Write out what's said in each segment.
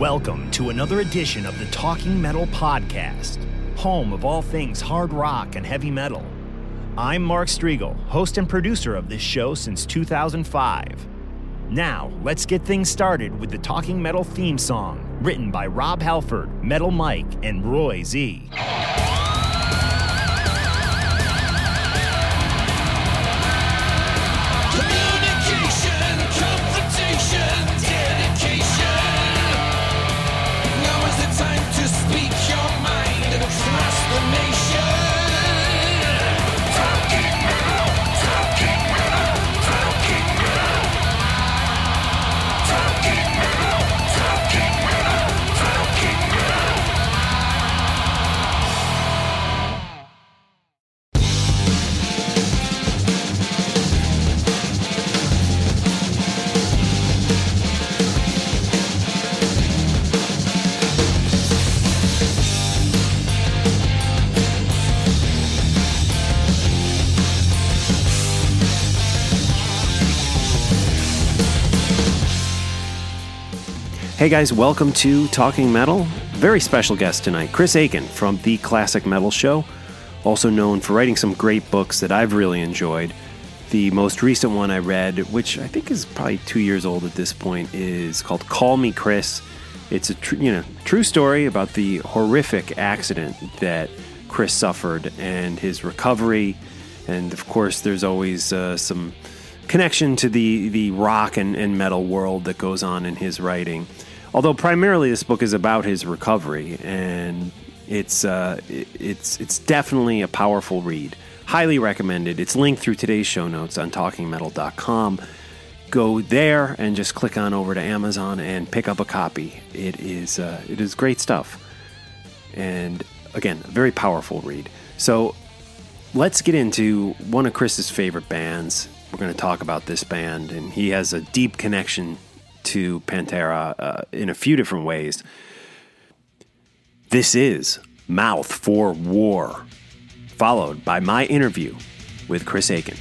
Welcome to another edition of the Talking Metal Podcast, home of all things hard rock and heavy metal. I'm Mark Strigl, host and producer of this show since 2005. Now, let's get things started with the Talking Metal theme song, written by Rob Halford, Metal Mike, and Roy Z. Hey guys, welcome to Talking Metal. Very special guest tonight, Chris Akin from The Classic Metal Show, also known for writing some great books that I've really enjoyed. The most recent one I read, which I think is probably two years old at this point, is called Call Me Chris. It's a tr- you know true story about the horrific accident that Chris suffered and his recovery, and of course, there's always uh, some connection to the the rock and, and metal world that goes on in his writing. Although primarily this book is about his recovery, and it's uh, it's it's definitely a powerful read. Highly recommended. It's linked through today's show notes on talkingmetal.com. Go there and just click on over to Amazon and pick up a copy. It is uh, it is great stuff, and again, very powerful read. So let's get into one of Chris's favorite bands. We're going to talk about this band, and he has a deep connection to Pantera uh, in a few different ways. This is Mouth for War, followed by my interview with Chris Akin.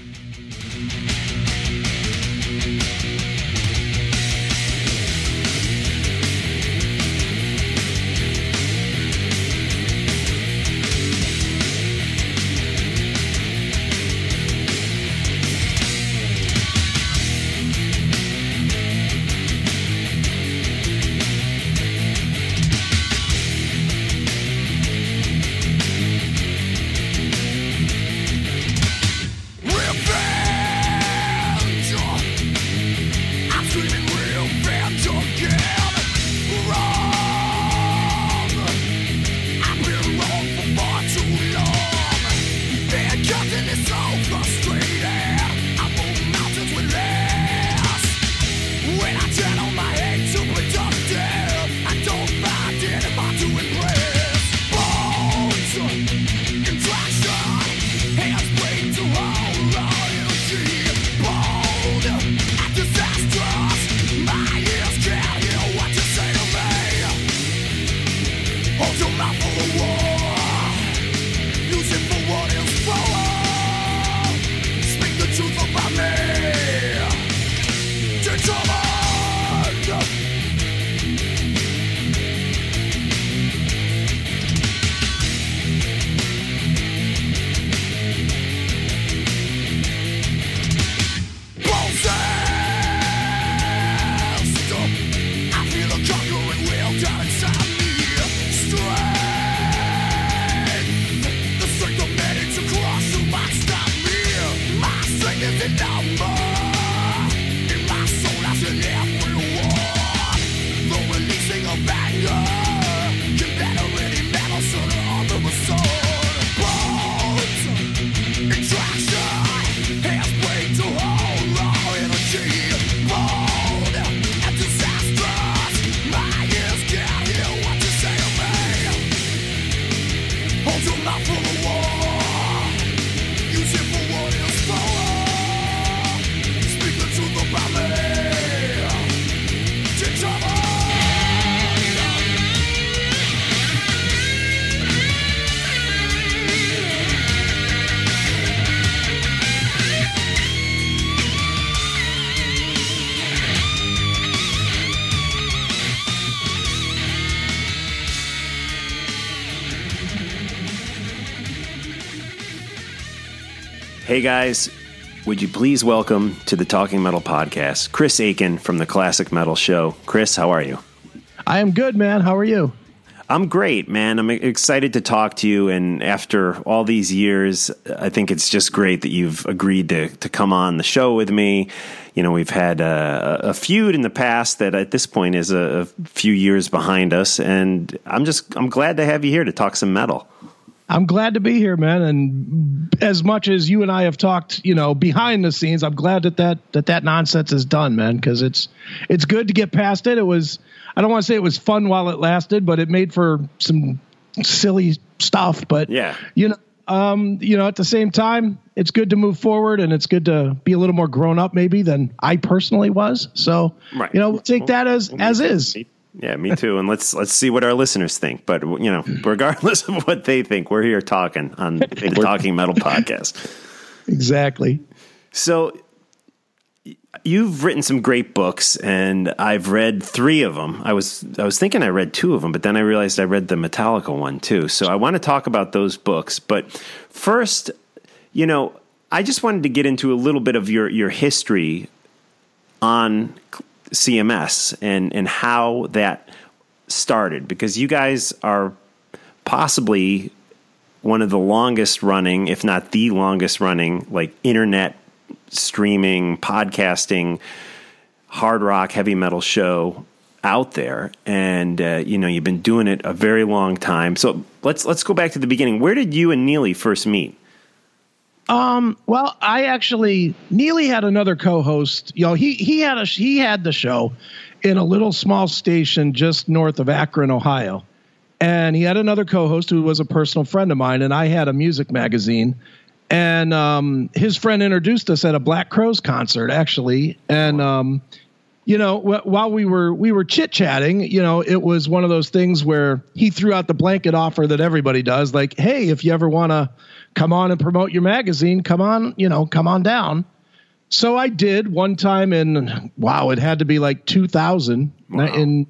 Hey guys, would you please welcome to the Talking Metal podcast, Chris Akin from the Classic Metal Show. Chris, how are you? I am good, man. How are you? I'm great, man. I'm excited to talk to you. And after all these years, I think it's just great that you've agreed to, to come on the show with me. You know, we've had a, a feud in the past that at this point is a, a few years behind us. And I'm just, I'm glad to have you here to talk some metal. I'm glad to be here, man. And as much as you and I have talked, you know, behind the scenes, I'm glad that that that, that nonsense is done, man. Because it's it's good to get past it. It was I don't want to say it was fun while it lasted, but it made for some silly stuff. But yeah, you know, um, you know, at the same time, it's good to move forward and it's good to be a little more grown up, maybe than I personally was. So, right. you know, we'll take that as as is. Yeah, me too. And let's let's see what our listeners think. But you know, mm. regardless of what they think, we're here talking on the Talking Metal podcast. Exactly. So you've written some great books, and I've read three of them. I was I was thinking I read two of them, but then I realized I read the Metallica one too. So I want to talk about those books. But first, you know, I just wanted to get into a little bit of your your history on CMS and and how that started because you guys are possibly one of the longest running, if not the longest running, like internet streaming, podcasting, hard rock, heavy metal show out there, and uh, you know you've been doing it a very long time. So let's let's go back to the beginning. Where did you and Neely first meet? Um, well, I actually Neely had another co-host. You know, he he had a he had the show in a little small station just north of Akron, Ohio. And he had another co-host who was a personal friend of mine, and I had a music magazine. And um, his friend introduced us at a Black Crowes concert, actually. And um, you know, wh- while we were we were chit chatting, you know, it was one of those things where he threw out the blanket offer that everybody does, like, "Hey, if you ever want to come on and promote your magazine, come on, you know, come on down." So I did one time in wow, it had to be like 2000 Wow. in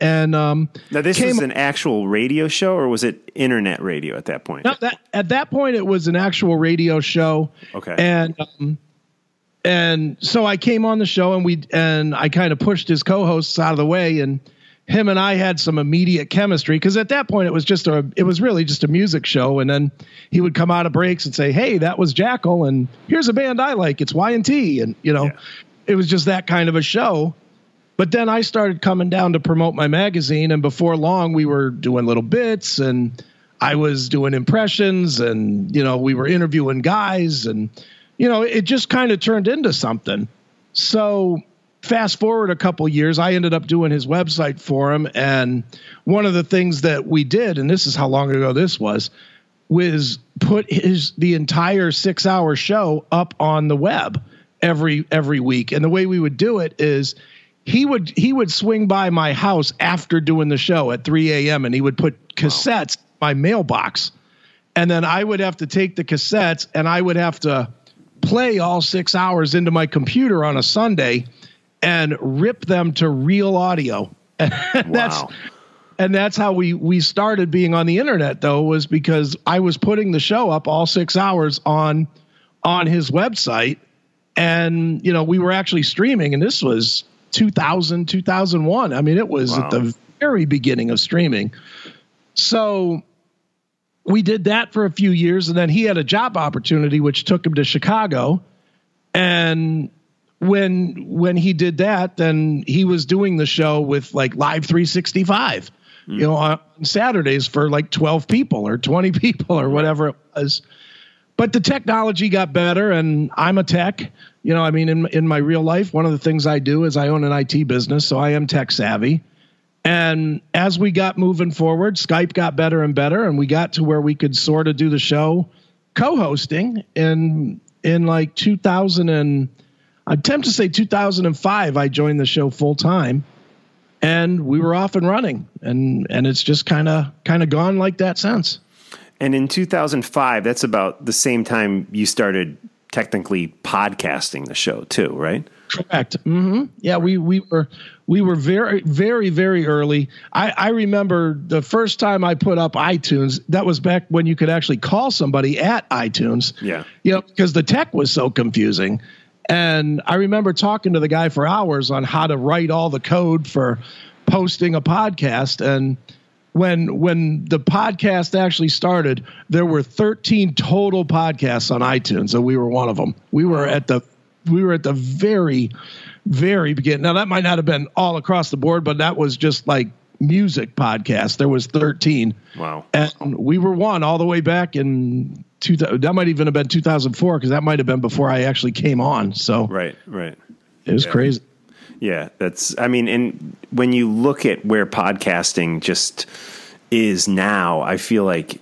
and um Now this was an actual radio show, or was it internet radio at that point? no, that at that point it was an actual radio show. Okay. And um, and so I came on the show and we and I kind of pushed his co-hosts out of the way and him and I had some immediate chemistry because at that point it was just a it was really just a music show and then he would come out of breaks and say hey that was Jackyl and here's a band I like it's Y and T and you know Yeah. it was just that kind of a show but then I started coming down to promote my magazine, and before long, we were doing little bits, and I was doing impressions, and you know, we were interviewing guys, and you know, it just kind of turned into something. So, fast forward a couple years, I ended up doing his website for him, and one of the things that we did, and this is how long ago this was, was put his the entire six hour show up on the web every every week. And the way we would do it is he would he would swing by my house after doing the show at 3 a.m. and he would put cassettes in my mailbox. And then I would have to take the cassettes and I would have to play all six hours into my computer on a Sunday and rip them to real audio. that's Wow. and that's how we we started being on the internet though was because I was putting the show up all 6 hours on on his website and you know we were actually streaming and this was 2000 2001 i mean it was Wow. at the very beginning of streaming so we did that for a few years and then he had a job opportunity which took him to chicago and when when he did that then he was doing the show with like live 365 hmm. you know on saturdays for like 12 people or 20 people or whatever it was. But the technology got better and i'm a tech you know i mean in, in my real life one of the things i do is i own an it business so i am tech savvy. And as we got moving forward skype got better and better and we got to where we could sort of do the show co-hosting in in like 2000 and i attempt to say 2005 i joined the show full time and we were off and running and and it's just kind of kind of gone like that since And in 2005, that's about the same time you started technically podcasting the show too, right? Correct. hmm Yeah, we we were we were very very very early. I I remember the first time I put up iTunes. That was back when you could actually call somebody at iTunes. Yeah. You know, because the tech was so confusing. And I remember talking to the guy for hours on how to write all the code for posting a podcast and when when the podcast actually started, there were 13 total podcasts on iTunes, and we were one of them. We were at the we were at the very very beginning. Now that might not have been all across the board, but that was just like music podcast. There was 13. Wow. And we were one all the way back in two, that might even have been 2004 because that might have been before I actually came on. So Right, right. it was Yeah. crazy. Yeah, that's. I mean, and when you look at where podcasting just is now, I feel like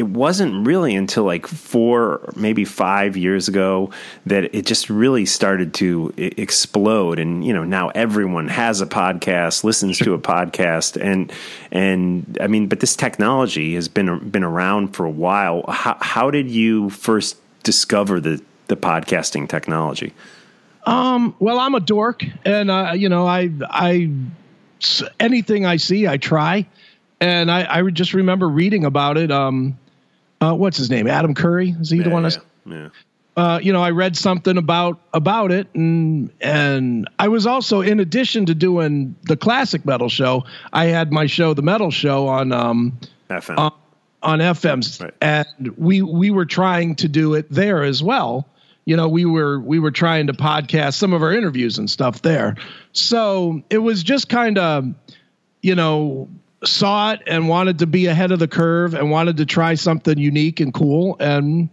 it wasn't really until like four, maybe five years ago that it just really started to explode. And you know, now everyone has a podcast, listens to a podcast, and and I mean, but this technology has been been around for a while. How how did you first discover the the podcasting technology? Um, well, I'm a dork, and uh, you know, I I anything I see, I try, and I I just remember reading about it. Um, uh, what's his name? Adam Curry. Is he the one? yeah, That's, yeah. uh, you know, I read something about about it, and and I was also, in addition to doing the classic metal show, I had my show, the Metal Show, on um FM. on, on FMs, Right. and we we were trying to do it there as well. You know, we were we were trying to podcast some of our interviews and stuff there. So it was just kind of, you know, saw it and wanted to be ahead of the curve and wanted to try something unique and cool and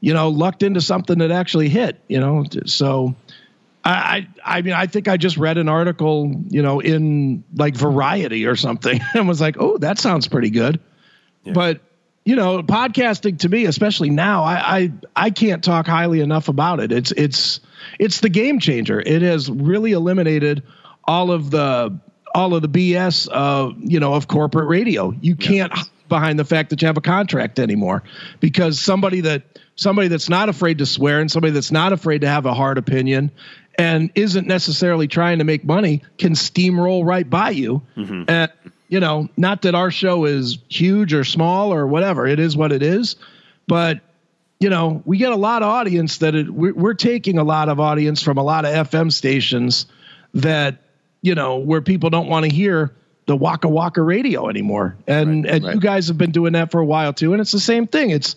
you know lucked into something that actually hit you know. So I, I I mean I think I just read an article you know in like Variety or something and was like oh that sounds pretty good. But you know podcasting to me especially now I, I I can't talk highly enough about it. It's it's it's the game changer. It has really eliminated all of the all of the BS of uh, you know of corporate radio. You can't hide behind the fact that you have a contract anymore because somebody that somebody that's not afraid to swear and somebody that's not afraid to have a hard opinion and isn't necessarily trying to make money can steamroll right by you. Mm-hmm. And you know not that our show is huge or small or whatever it is what it is but you know we get a lot of audience that it, we're, we're taking a lot of audience from a lot of fm stations that you know where people don't want to hear the waka waka radio anymore. And and you guys have been doing that for a while too and it's the same thing. It's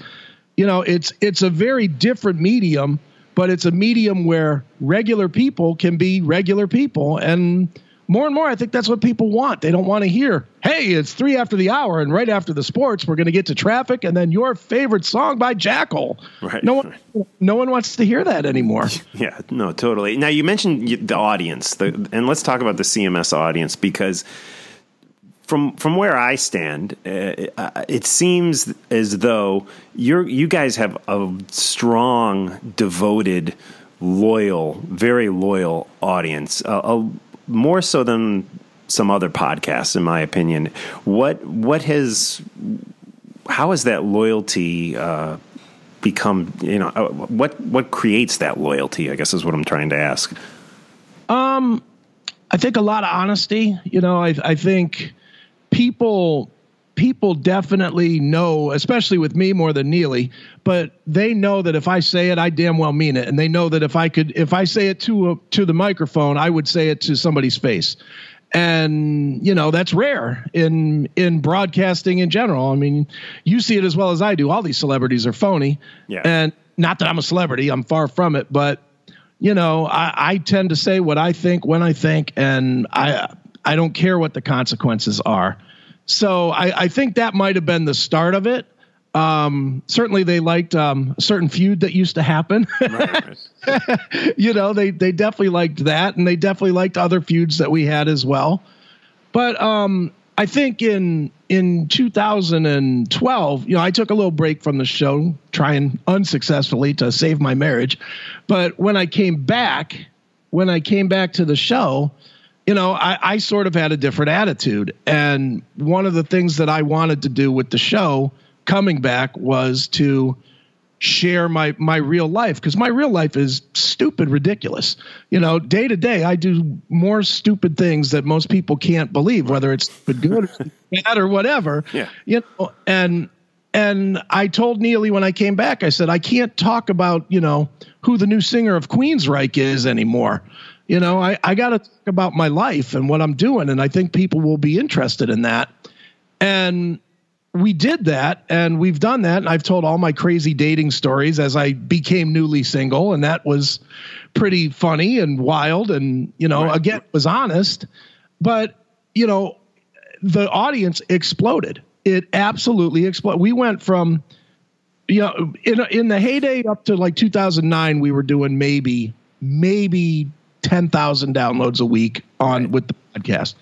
you know it's it's a very different medium but it's a medium where regular people can be regular people and more and more i think that's what people want they don't want to hear hey it's three after the hour and right after the sports we're going to get to traffic and then your favorite song by jackyl Right. no one no one wants to hear that anymore. Yeah, no, totally. Now you mentioned the audience, the, and let's talk about the CMS audience because from from where I stand, uh, uh, it seems as though you're you guys have a strong, devoted, loyal, very loyal audience, uh, uh, more so than some other podcasts, in my opinion. What what has how has that loyalty uh, become? You know, uh, what what creates that loyalty? I guess is what I'm trying to ask. Um, I think a lot of honesty. You know, I I think people people definitely know, especially with me more than Neely, but they know that if I say it, I damn well mean it, and they know that if I could, if I say it to a, to the microphone, I would say it to somebody's face. And you know that's rare in in broadcasting in general. I mean, you see it as well as I do. All these celebrities are phony, Yeah. and not that I'm a celebrity. I'm far from it, but you know, I, I tend to say what I think when I think, and I I don't care what the consequences are. So I, I think that might have been the start of it. Um, certainly, they liked um, a certain feud that used to happen. you know, they they definitely liked that, and they definitely liked other feuds that we had as well. But um, I think in in 2012, you know, I took a little break from the show, trying unsuccessfully to save my marriage. But when I came back, when I came back to the show, you know, I, I sort of had a different attitude. And one of the things that I wanted to do with the show coming back was to share my my real life because my real life is stupid ridiculous you know day to day i do more stupid things that most people can't believe whether it's good or bad or whatever Yeah. you know and and i told neely when i came back i said i can't talk about you know who the new singer of queensryche is anymore you know i i got to talk about my life and what i'm doing and i think people will be interested in that. And we did that and we've done that and i've told all my crazy dating stories as i became newly single and that was pretty funny and wild and you know Right. again was honest. But you know the audience exploded. It absolutely exploded we went from you know in in the heyday up to like 2009 we were doing maybe maybe 10,000 downloads a week on with the podcast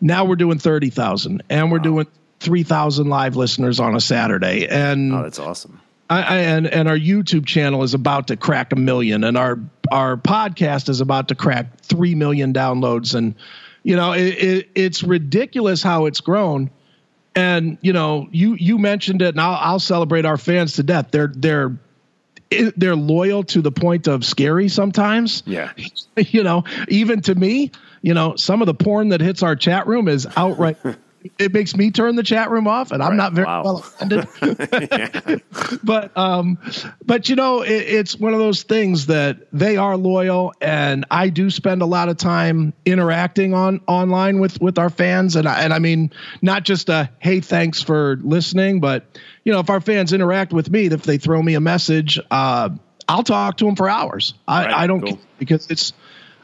now we're doing 30,000 and we're doing 3,000 live listeners on a Saturday and Oh, that's awesome. I, I, and and our YouTube channel is about to crack a million, and our our podcast is about to crack three million downloads, and you know it, it, it's ridiculous how it's grown. And you know you you mentioned it, and I'll, I'll celebrate our fans to death. They're they're they're loyal to the point of scary sometimes. Yeah. you know, even to me, you know, some of the porn that hits our chat room is outright. it makes me turn the chat room off, and I'm Right. not very Wow. well offended. but um, but you know, it, it's one of those things that they are loyal, and I do spend a lot of time interacting on online with with our fans, and I, and I mean, not just a hey, thanks for listening, but you know, if our fans interact with me, if they throw me a message, uh, I'll talk to them for hours. I, Right, I don't cool. care because it's.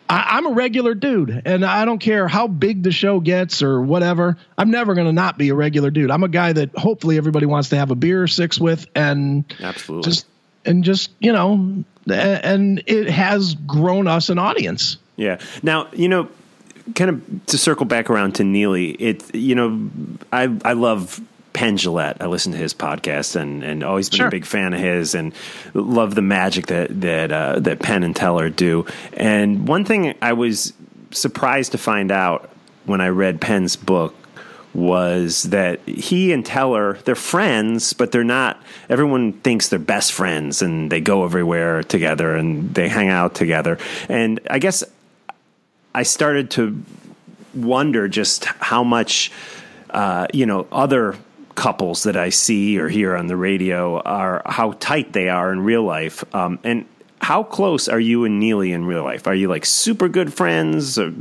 I, I'm a regular dude, and I don't care how big the show gets or whatever. I'm never going to not be a regular dude. I'm a guy that hopefully everybody wants to have a beer or six with, and Absolutely. just and just you know, and it has grown us an audience. Yeah. Now, you know, kind of to circle back around to Neely, it you know, I I love Penn Jillette. I listen to his podcast and and always been Sure. a big fan of his and love the magic that that uh, that Penn and Teller do. And one thing I was surprised to find out when I read Penn's book was that he and Teller they're friends, but they're not. Everyone thinks they're best friends, and they go everywhere together and they hang out together. And I guess I started to wonder just how much, uh, you know, other couples that I see or hear on the radio are how tight they are in real life. Um, and how close are you and Neely in real life? Are you like super good friends or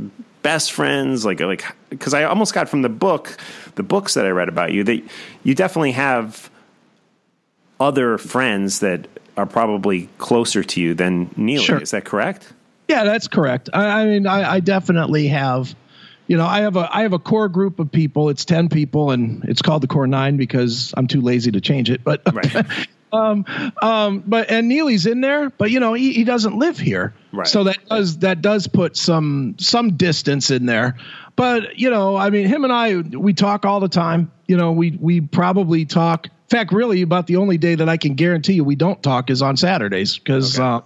best friends? Like, like, because I almost got from the book, the books that I read about you, that you definitely have other friends that are probably closer to you than Neely. Sure. Is that correct? Yeah, that's correct. I, I mean, I, I definitely have. You know, I have a I have a core group of people. It's ten people, and it's called the Core Nine because I'm too lazy to change it. But Right. um, um, but and Neely's in there, but you know, he, he doesn't live here, Right. so that does that does put some some distance in there. But you know, I mean, him and I we talk all the time. You know, we we probably talk. In fact, really, about the only day that I can guarantee you we don't talk is on Saturdays because. Uh,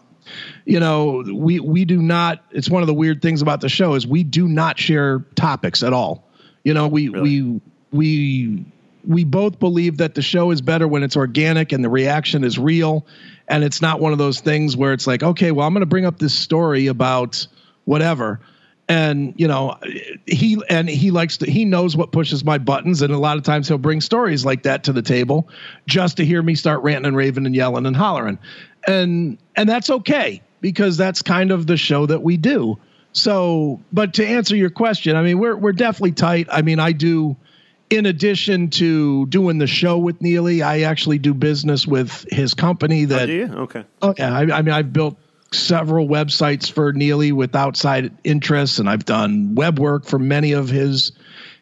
you know we we do not it's one of the weird things about the show is we do not share topics at all. You know we we we we both believe that the show is better when it's organic and the reaction is real. And it's not one of those things where it's like okay well i'm going to bring up this story about whatever and you know he and he likes to he knows what pushes my buttons. And a lot of times he'll bring stories like that to the table just to hear me start ranting and raving and yelling and hollering. And and that's okay because that's kind of the show that we do. So but to answer your question i mean we're we're definitely tight. I mean i do in addition to doing the show with Neely, I actually do business with his company Oh, that do you? Okay. Oh yeah, I, I mean I've built several websites for Neely with outside interests, and I've done web work for many of his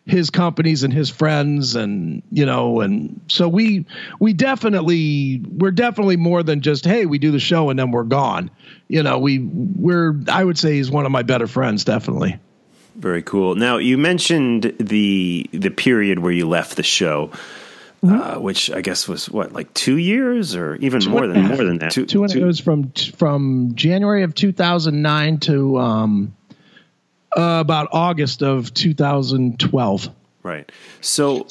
his companies and his friends, and you know, and so we we definitely we're definitely more than just hey we do the show and then we're gone. You know, we we're I would say he's one of my better friends, definitely. Very cool. Now you mentioned the the period where you left the show, uh, which I guess was what like two years or even more than more than that. Two, Two and it was from from January of 2009 to um, uh, about August of 2012. right. So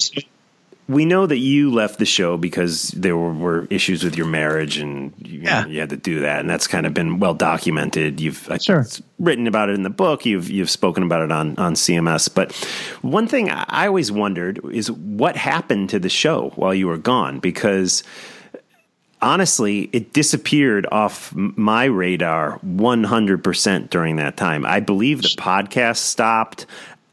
we know that you left the show because there were, were issues with your marriage and you, Yeah. you had to do that. And that's kind of been well documented. You've Sure. written about it in the book. You've, you've spoken about it on, on CMS. But one thing I I always wondered is what happened to the show while you were gone? Because honestly, it disappeared off my radar 100% during that time. I believe the podcast stopped.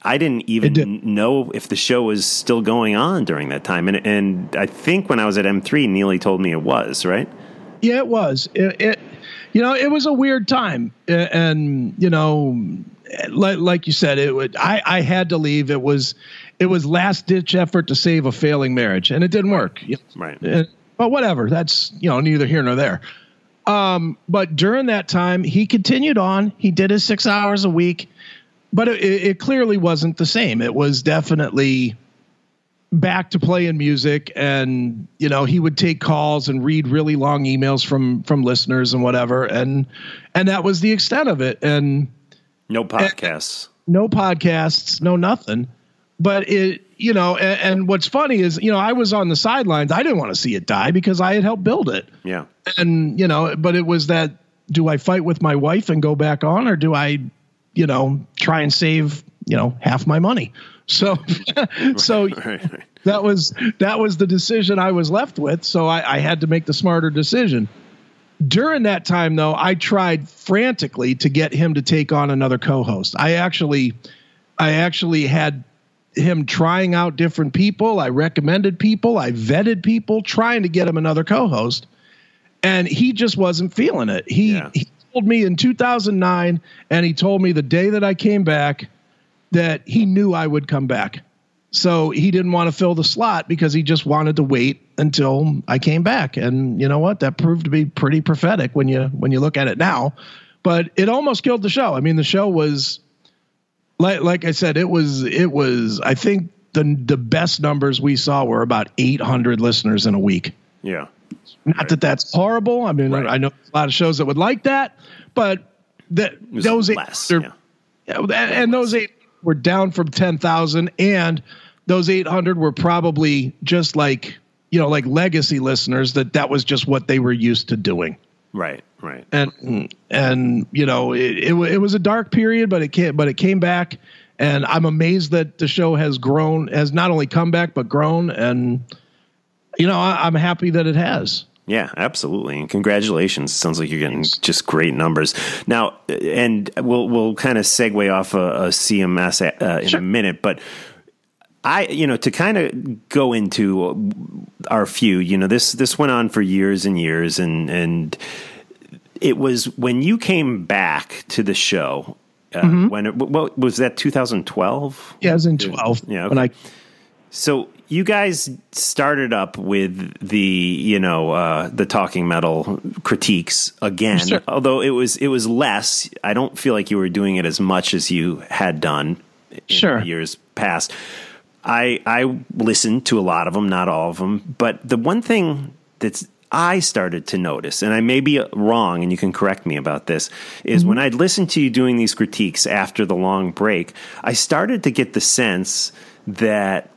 I didn't even did. know if the show was still going on during that time. And, and I think when I was at M3, Neely told me it was, right? Yeah, it was. It, it you know, it was a weird time, and you know, like, like you said, it would. I I had to leave. It was, it was last ditch effort to save a failing marriage, and it didn't work. Right. Uh, but whatever. That's you know neither here nor there. Um, but during that time, he continued on. He did his six hours a week, but it, it clearly wasn't the same. It was definitely back to playing music and you know he would take calls and read really long emails from from listeners and whatever and and that was the extent of it and No podcasts. no podcasts no nothing but it you know and, and what's funny is you know i was on the sidelines i didn't want to see it die because i had helped build it yeah. and you know but it was that do i fight with my wife and go back on or do i you know try and save you know half my money so so Right, right. that was that was the decision I was left with. So I, I had to make the smarter decision. During that time, though, I tried frantically to get him to take on another co-host. I actually, I actually had him trying out different people. I recommended people. I vetted people, trying to get him another co-host, and he just wasn't feeling it. He, Yeah. he told me in 2009, and he told me the day that I came back that he knew I would come back. So he didn't want to fill the slot because he just wanted to wait until I came back. And you know what? That proved to be pretty prophetic when you when you look at it now. But it almost killed the show. I mean, the show was like like I said, it was it was I think the the best numbers we saw were about 800 listeners in a week. Yeah. Not that that's horrible. I mean, Right. I know a lot of shows that would like that, but that those eight- less, they're- yeah. and, and those eight were down from 10,000 and those 800 were probably just like, you know, like legacy listeners that that was just what they were used to doing. Right. Right. And and you know, it it, it was a dark period, but it came but it came back and I'm amazed that the show has grown has not only come back but grown and you know, I, I'm happy that it has. Yeah, absolutely. And congratulations. It sounds like you're getting just great numbers. Now, and we'll we'll kind of segue off a, a CMS uh, in a minute, but I, you know, to kind of go into our few, you know, this this went on for years and years, and and it was when you came back to the show. Uh, When it, what was that? 2012. Yeah, it was in 12 Yeah, when I So you guys started up with the you know uh, the talking metal critiques again, Sure. although it was it was less. I don't feel like you were doing it as much as you had done in Sure. years past. I I listened to a lot of them, not all of them, but the one thing that's I started to notice, and I may be wrong, and you can correct me about this, is when I'd listened to you doing these critiques after the long break, I started to get the sense that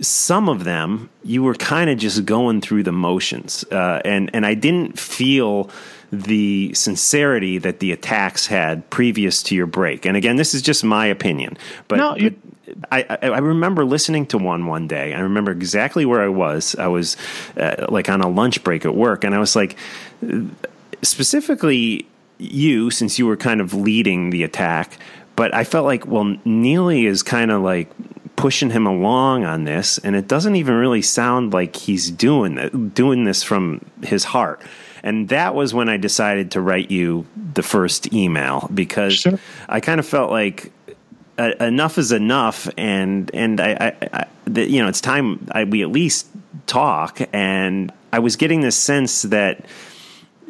some of them you were kind of just going through the motions, uh, and and I didn't feel the sincerity that the attacks had previous to your break. And again, this is just my opinion, but. No, you- I, I I remember listening to one one day. I remember exactly where I was. I was uh, like on a lunch break at work, and I was like, specifically you, since you were kind of leading the attack. But I felt like, well, Neely is kind of like pushing him along on this, and it doesn't even really sound like he's doing that, doing this from his heart. And that was when I decided to write you the first email because Sure. I kind of felt like uh, enough is enough, and and I, I, I the, you know it's time I, we at least talk. And I was getting this sense that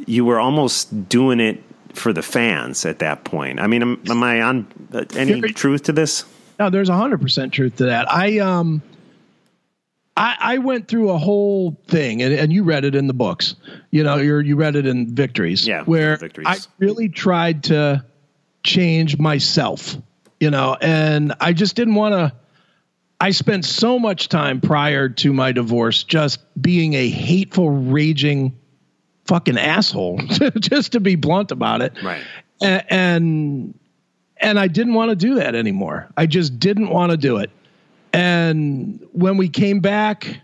you were almost doing it for the fans at that point. I mean, am, am I on uh, any truth to this? No, there's a hundred percent truth to that. I um, I I went through a whole thing, and, and you read it in the books. You know, you you read it in Victories, Yeah, where Victories. I really tried to change myself. You know, and I just didn't want to. I spent so much time prior to my divorce just being a hateful, raging fucking asshole, just to be blunt about it. Right. A- And and I didn't want to do that anymore. I just didn't want to do it. And when we came back,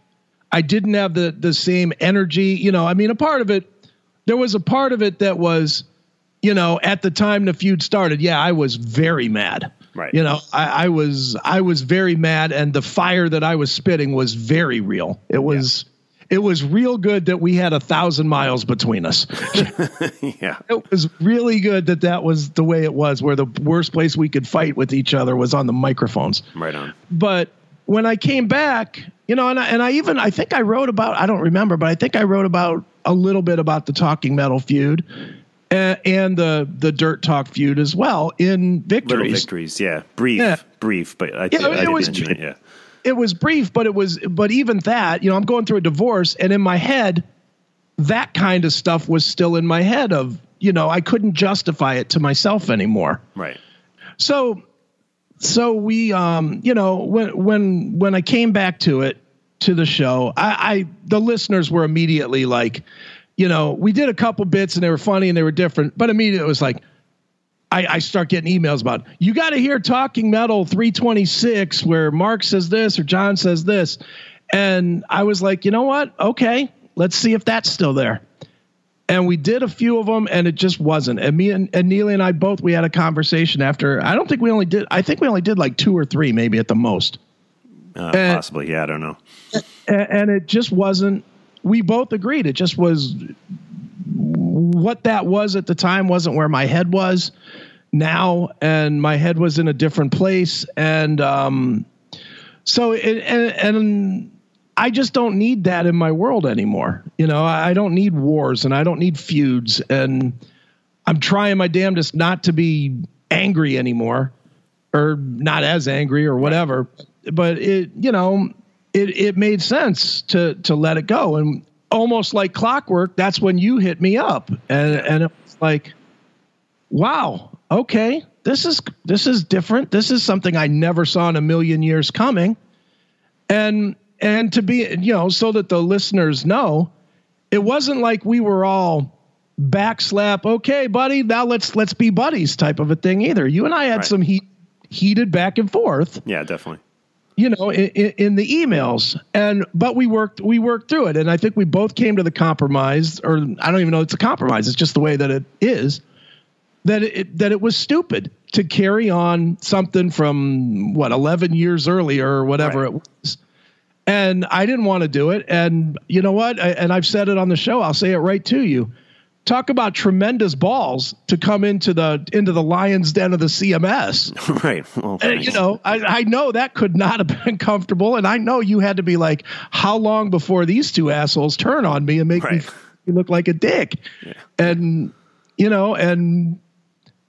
I didn't have the the same energy. You know, I mean, a part of it, there was a part of it that was, you know, at the time the feud started. Yeah, I was very mad. Right. You know, I, I was I was very mad, and the fire that I was spitting was very real. It was. It was real good that we had a thousand miles between us. yeah. it was really good that that was the way it was, where the worst place we could fight with each other was on the microphones Right on. but when I came back, you know, and I, and I even I think I wrote about I don't remember, but I think I wrote about a little bit about the Talking Metal feud and, the the Dirt Talk feud as well in Little victories. victories. Yeah. Brief. Yeah. Brief, but I, Yeah, I, it did was it. Yeah. It was brief, but it was but even that, you know, I'm going through a divorce, and in my head, that kind of stuff was still in my head of you know I couldn't justify it to myself anymore. Right. so so we um you know when when when i came back to it to the show i i the listeners were immediately like you know we did a couple bits and they were funny and they were different but immediately it was like I, I start getting emails about you got to hear talking metal 326 where mark says this or john says this and i was like you know what okay let's see if that's still there and we did a few of them and it just wasn't and me and, and neely and i both we had a conversation after i don't think we only did i think we only did like two or three maybe at the most Uh, And- possibly. Yeah. I don't know. and, and it just wasn't we both agreed it just was what that was at the time wasn't where my head was now and my head was in a different place and um so it, and, and I just don't need that in my world anymore. You know, I don't need wars and I don't need feuds and I'm trying my damnedest not to be angry anymore or not as angry or whatever. But it, you know, it it made sense to to let it go and almost like clockwork, that's when you hit me up and and it was like wow, okay, this is this is different. This is something I never saw in a million years coming. And and to be, you know, so that the listeners know, it wasn't like we were all backslap, okay, buddy, now let's let's be buddies type of a thing either. You and I had Right. some heat heated back and forth Yeah, definitely. You know in, in, the emails. And but we worked we worked through it. And i think we both came to the compromise or i don't even know it's a compromise. It's just the way that it is that it that it was stupid to carry on something from what 11 years earlier or whatever Right. it was. And i didn't want to do it. And you know what? I, and i've said it on the show. I'll say it right to you talk about tremendous balls to come into the into the lions den of the cms right. Well, and, you know, I, I know that could not have been comfortable, and I know you had to be like, how long before these two assholes turn on me and make Right. me look like a dick? And you know, and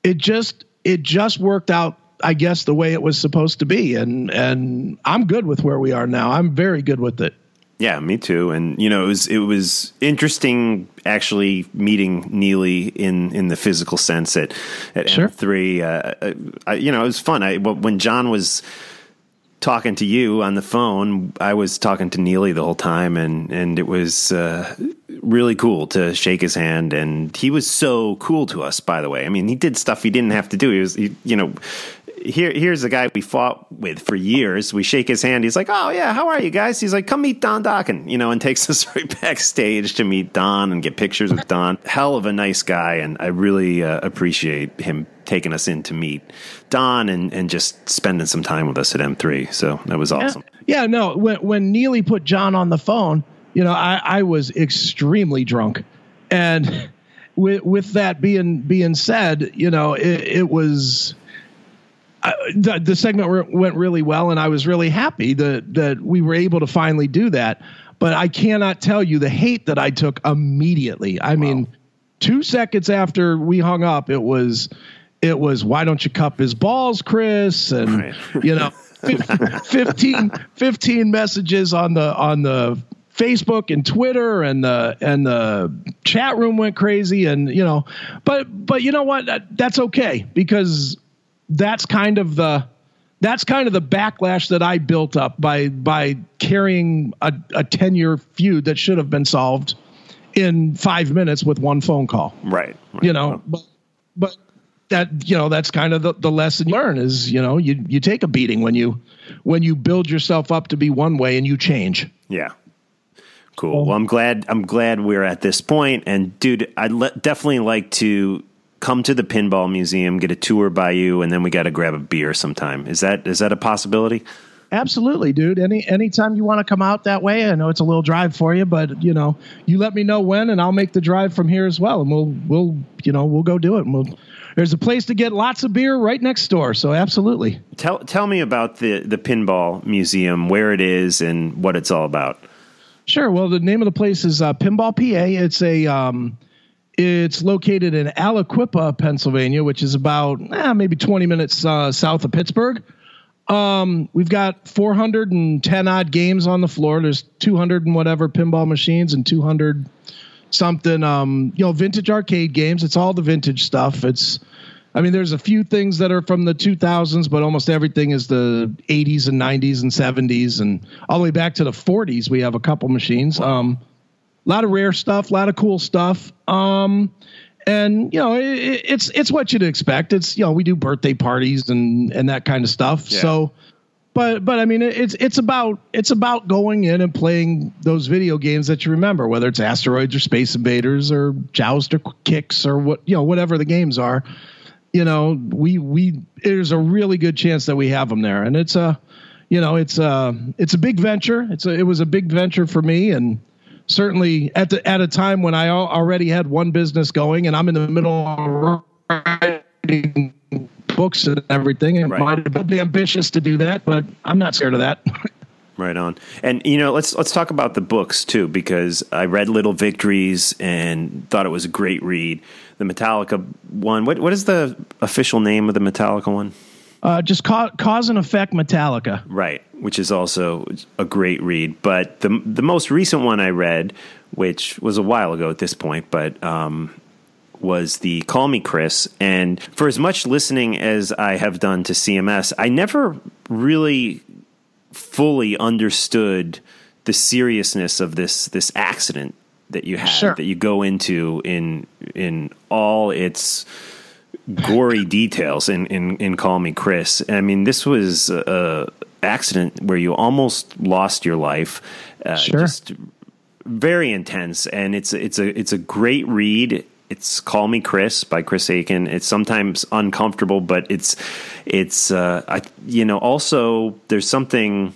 it just it just worked out, I guess, the way it was supposed to be, and and I'm good with where we are now. I'm very good with it. Yeah, me too. And you know, it was it was interesting actually meeting Neely in in the physical sense at at Sure. M3. Uh, I, you know, it was fun. I when John was talking to you on the phone, I was talking to Neely the whole time, and and it was uh, really cool to shake his hand. And he was so cool to us. By the way, I mean, he did stuff he didn't have to do. He was, he, you know. Here, here's a guy we fought with for years. We shake his hand. He's like, "Oh yeah, how are you guys?" He's like, "Come meet Don Dokken," you know, and takes us right backstage to meet Don and get pictures with Don. Hell of a nice guy, and I really uh, appreciate him taking us in to meet Don and and just spending some time with us at M3. So that was awesome. Yeah, no. When when Neely put John on the phone, you know, I, I was extremely drunk, and with with that being being said, you know, it, it was. Uh, the, the segment went really well, and I was really happy that that we were able to finally do that. But I cannot tell you the hate that I took immediately. I mean, two seconds after we hung up, it was it was why don't you cup his balls, Chris? And Right. you know, fif- 15, 15 messages on the on the Facebook and Twitter and the and the chat room went crazy and you know, but but you know what? That, that's okay because that's kind of the that's kind of the backlash that I built up by by carrying a, a 10 year feud that should have been solved in five minutes with one phone call. Right. right. You know, but but that you know that's kind of the, the lesson you learn is you know you you take a beating when you when you build yourself up to be one way and you change. Yeah. Cool. Um, well, I'm glad I'm glad we're at this point. And dude, I'd le- definitely like to come to the pinball museum, get a tour by you, and then we got to grab a beer sometime. Is that is that a possibility? Absolutely, dude. Any anytime you want to come out that way, I know it's a little drive for you, but you know, you let me know when, and I'll make the drive from here as well, and we'll we'll you know we'll go do it. And we'll there's a place to get lots of beer right next door, so absolutely. Tell tell me about the the pinball museum, where it is, and what it's all about. Sure. Well, the name of the place is uh, Pinball PA. It's a um, it's located in Aliquippa, Pennsylvania, which is about eh, maybe 20 minutes uh, south of Pittsburgh. Um, we've got 410 odd games on the floor. There's 200 and whatever pinball machines and 200 something, um, you know, vintage arcade games. It's all the vintage stuff. It's, I mean, there's a few things that are from the 2000s, but almost everything is the 80s and 90s and 70s and all the way back to the 40s. We have a couple machines. Um, a lot of rare stuff, a lot of cool stuff. Um, and you know, it, it's it's what you'd expect. It's you know, we do birthday parties and and that kind of stuff. Yeah. So, but but I mean, it's it's about it's about going in and playing those video games that you remember, whether it's Asteroids or Space Invaders or Joust or Qix or what you know, whatever the games are. You know, we we there's a really good chance that we have them there, and it's a, you know, it's a it's a big venture. It's a it was a big venture for me, and certainly at the at a time when I already had one business going, and I'm in the middle of writing books and everything. It Right. might have been ambitious to do that, but I'm not scared of that. Right on. And you know, let's let's talk about the books too, because I read Little Victories and thought it was a great read. The Metallica one. What what is the official name of the Metallica one? Uh, just ca- cause and effect Metallica. Right, which is also a great read. But the the most recent one I read, which was a while ago at this point, but um, was the Call Me Chris. And for as much listening as I have done to CMS, I never really fully understood the seriousness of this this accident that you had Sure. that you go into in in all its gory details in, in, in Call Me Chris. I mean, this was a, accident where you almost lost your life. Uh, Sure. Just very intense, and it's it's a it's a great read. It's Call Me Chris by Chris Akin. It's sometimes uncomfortable, but it's it's uh, I you know also there's something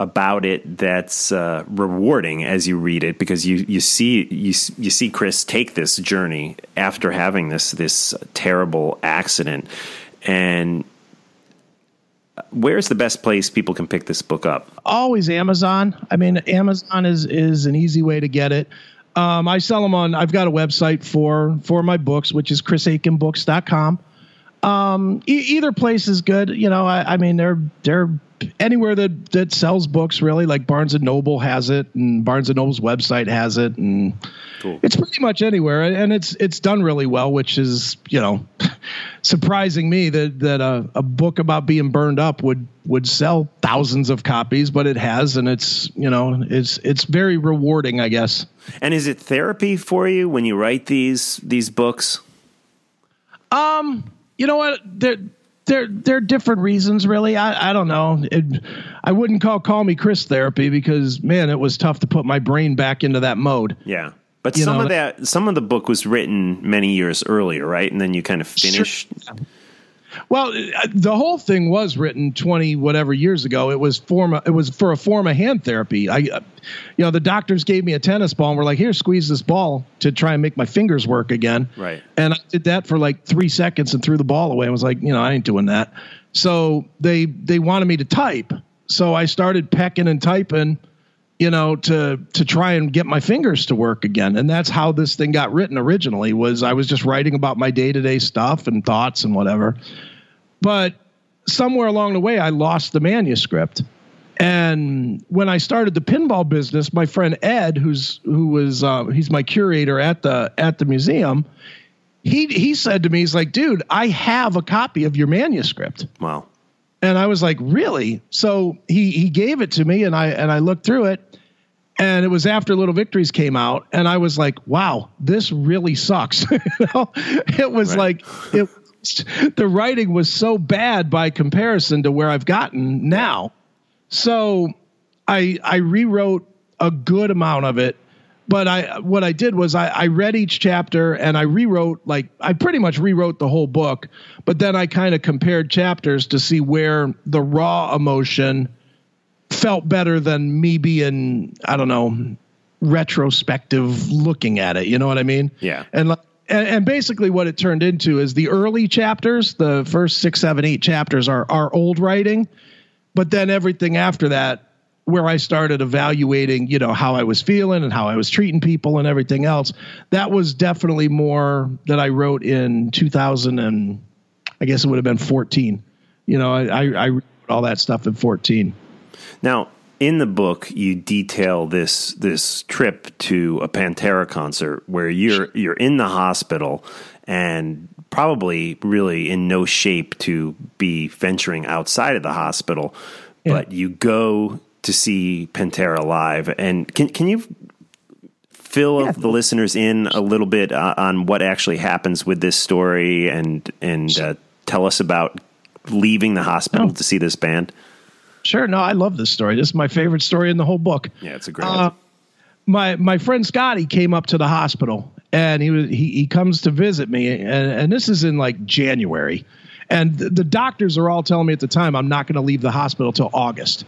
about it that's uh, rewarding as you read it because you you see you you see Chris take this journey after having this this terrible accident and where's the best place people can pick this book up always Amazon. I mean, Amazon is is an easy way to get it. Um, I sell them on. I've got a website for for my books, which is chrisakinbooks.com. Um, e- either place is good. You know, I, I mean, they're they're anywhere that that sells books really. Like Barnes and Noble has it, and Barnes and Noble's website has it, and it's pretty much anywhere. And it's it's done really well, which is you know surprising me that that a, a book about being burned up would would sell thousands of copies, but it has, and it's you know it's it's very rewarding, I guess. and is it therapy for you when you write these these books Um, you know what? There, there, there are different reasons, really. I, I don't know. It, I wouldn't call call me Chris therapy because man, it was tough to put my brain back into that mode. yeah but You some know, of that some of the book was written many years earlier right and then you kind of finished Well, uh, the whole thing was written twenty whatever years ago. It was form. It was for a form of hand therapy. I, uh, you know, the doctors gave me a tennis ball and were like, "Here, squeeze this ball to try and make my fingers work again." Right. And I did that for like three seconds and threw the ball away. I was like, you know, I ain't doing that. So they they wanted me to type. So I started pecking and typing, you know, to to try and get my fingers to work again. And that's how this thing got written originally. Was I was just writing about my day to day stuff and thoughts and whatever. But somewhere along the way, I lost the manuscript. And when I started the pinball business, my friend Ed, who's who was uh, he's my curator at the at the museum, he he said to me, he's like, dude, I have a copy of your manuscript. wow And I was like, really? So he he gave it to me, and I and I looked through it, and it was after Little Victories came out, and I was like, wow, this really sucks. you know? It was Right. like it. The writing was so bad by comparison to where I've gotten now. So I I rewrote a good amount of it, but I what I did was I, I read each chapter and I rewrote like I pretty much rewrote the whole book, but then I kind of compared chapters to see where the raw emotion felt better than me being I don't know retrospective looking at it. You know what I mean? Yeah. And like. And, and basically, what it turned into is the early chapters, the first six, seven, eight chapters are are old writing, but then everything after that where i started evaluating you know how i was feeling and how i was treating people and everything else that was definitely more that i wrote in 2000 and i guess it would have been 14 you know i i, I wrote all that stuff in 14 Now, in the book, you detail this this trip to a Pantera concert where you're you're in the hospital and probably really in no shape to be venturing outside of the hospital, but you go to see Pantera live. And can can you fill the listeners in a little bit uh, on what actually happens with this story and and uh, tell us about leaving the hospital Oh. to see this band? Sure no i love this story this is my favorite story in the whole book Yeah, it's a great. Uh, my my friend Scotty came up to the hospital and he was he, he comes to visit me and, and this is in like January and the, the doctors are all telling me at the time I'm not going to leave the hospital till August.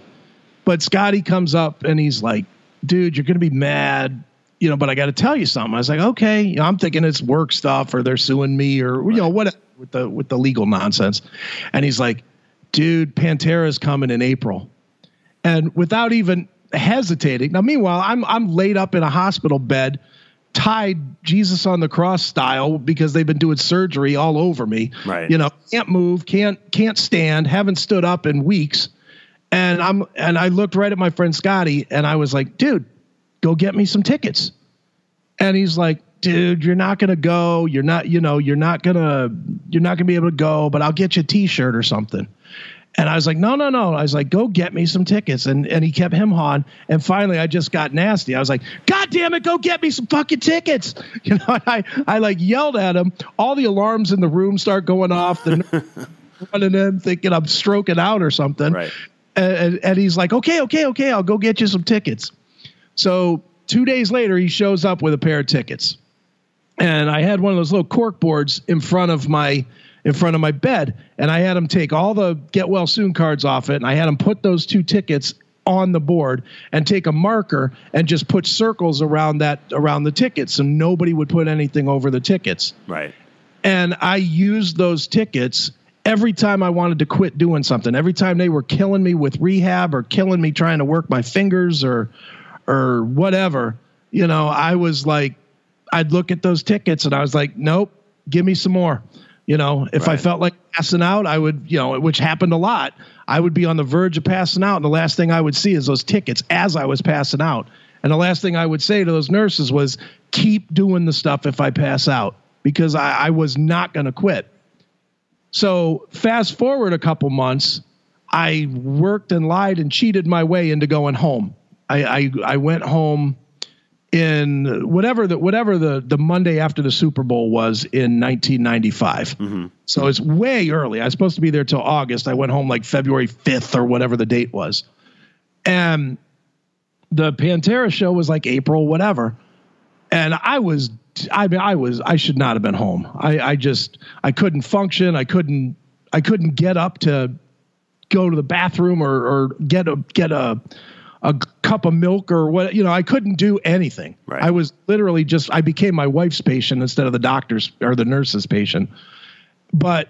But Scotty comes up and he's like, "Dude, you're going to be mad, you know, but I got to tell you something." I was like, "Okay." You know, I'm thinking it's work stuff or they're suing me or you know what with the with the legal nonsense. And he's like, "Dude, Pantera's coming in April." and without even hesitating. Now, meanwhile, I'm I'm laid up in a hospital bed, tied Jesus on the cross style because they've been doing surgery all over me. Right. You know, can't move, can't can't stand, haven't stood up in weeks. And I'm and I looked right at my friend Scotty and I was like, dude, go get me some tickets. And he's like, dude, you're not gonna go. You're not, you know, you're not gonna you're not gonna be able to go, but I'll get you a t-shirt or something. And I was like, no, no, no. I was like, go get me some tickets. And and he kept him on. And finally I just got nasty. I was like, God damn it, go get me some fucking tickets. You know, I I like yelled at him. All the alarms in the room start going off. The running in thinking I'm stroking out or something. Right. And, and, and he's like, okay, okay, okay, I'll go get you some tickets. So two days later, he shows up with a pair of tickets, and I had one of those little cork boards in front of my in front of my bed, and I had him take all the get well soon cards off it, and I had him put those two tickets on the board and take a marker and just put circles around that around the tickets so nobody would put anything over the tickets Right. and I used those tickets every time I wanted to quit doing something. Every time they were killing me with rehab or killing me trying to work my fingers or or whatever, you know, I was like I'd look at those tickets and I was like, nope, give me some more. You know, if I felt like passing out, I would, you know, which happened a lot. I would be on the verge of passing out, and the last thing I would see is those tickets as I was passing out. And the last thing I would say to those nurses was, keep doing the stuff if I pass out, because I, I was not going to quit. So fast forward a couple months, I worked and lied and cheated my way into going home. I, I, I went home in whatever the whatever the the Monday after the Super Bowl was in 1995. Mm-hmm. So it's way early. I was supposed to be there till August. I went home like February 5th or whatever the date was. And the Pantera show was like April whatever. And I was I mean I was I should not have been home. I I just I couldn't function. I couldn't I couldn't get up to go to the bathroom or or get a get a a cup of milk or what you know I couldn't do anything. Right. I was literally just I became my wife's patient instead of the doctor's or the nurse's patient. But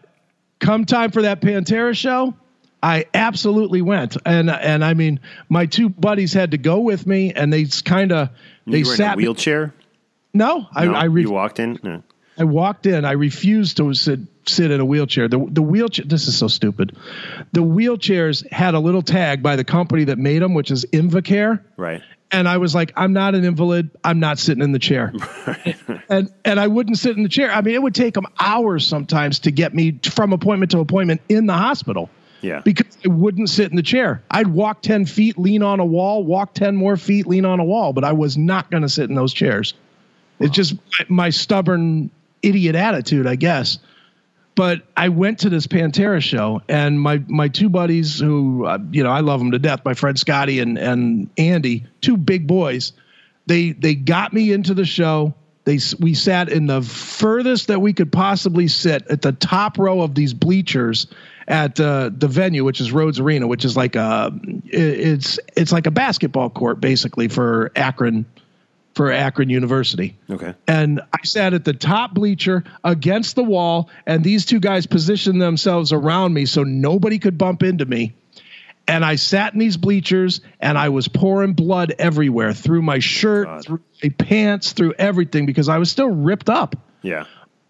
come time for that Pantera show, I absolutely went. And and I mean, my two buddies had to go with me and they kind of they were in a sat me- wheelchair. No, i i re- you walked in. No. I walked in. I refused to sit sit in a wheelchair. The the wheelchair. This is so stupid. The wheelchairs had a little tag by the company that made them, which is Invacare. Right. And I was like, I'm not an invalid. I'm not sitting in the chair. and and I wouldn't sit in the chair. I mean, it would take them hours sometimes to get me from appointment to appointment in the hospital Yeah. Because I wouldn't sit in the chair. I'd walk 10 feet, lean on a wall, walk 10 more feet, lean on a wall, but I was not going to sit in those chairs. It's just my, my stubborn idiot attitude, I guess. But I went to this Pantera show, and my my two buddies, who uh, you know I love them to death, my friend Scotty and and Andy, two big boys. They they got me into the show. They we sat in the furthest that we could possibly sit at the top row of these bleachers at uh, the venue, which is Rhodes Arena, which is like a it's it's like a basketball court basically for Akron for Akron University Okay. and I sat at the top bleacher against the wall, and these two guys positioned themselves around me so nobody could bump into me. And I sat in these bleachers, and I was pouring blood everywhere through my shirt, God. through my pants, through everything because I was still ripped up Yeah.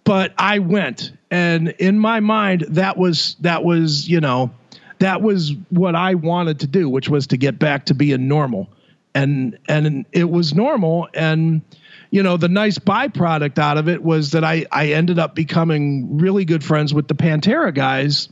but I went and in my mind that was that was you know that was what I wanted to do which was to get back to being normal and and it was normal and you know the nice byproduct out of it was that I I ended up becoming really good friends with the Pantera guys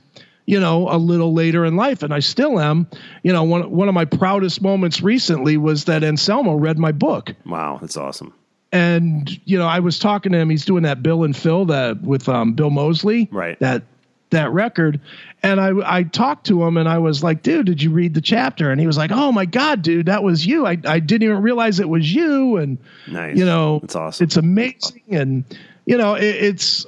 you know a little later in life and I still am you know one one of my proudest moments recently was that Anselmo read my book Wow. That's awesome. and you know, I was talking to him. He's doing that Bill and Phil that with um, Bill Moseley, Right. That that record. And I I talked to him, and I was like, "Dude, did you read the chapter?" And he was like, "Oh my god, dude, that was you. I I didn't even realize it was you." And Nice. you know, it's awesome. It's amazing, and you know, it, it's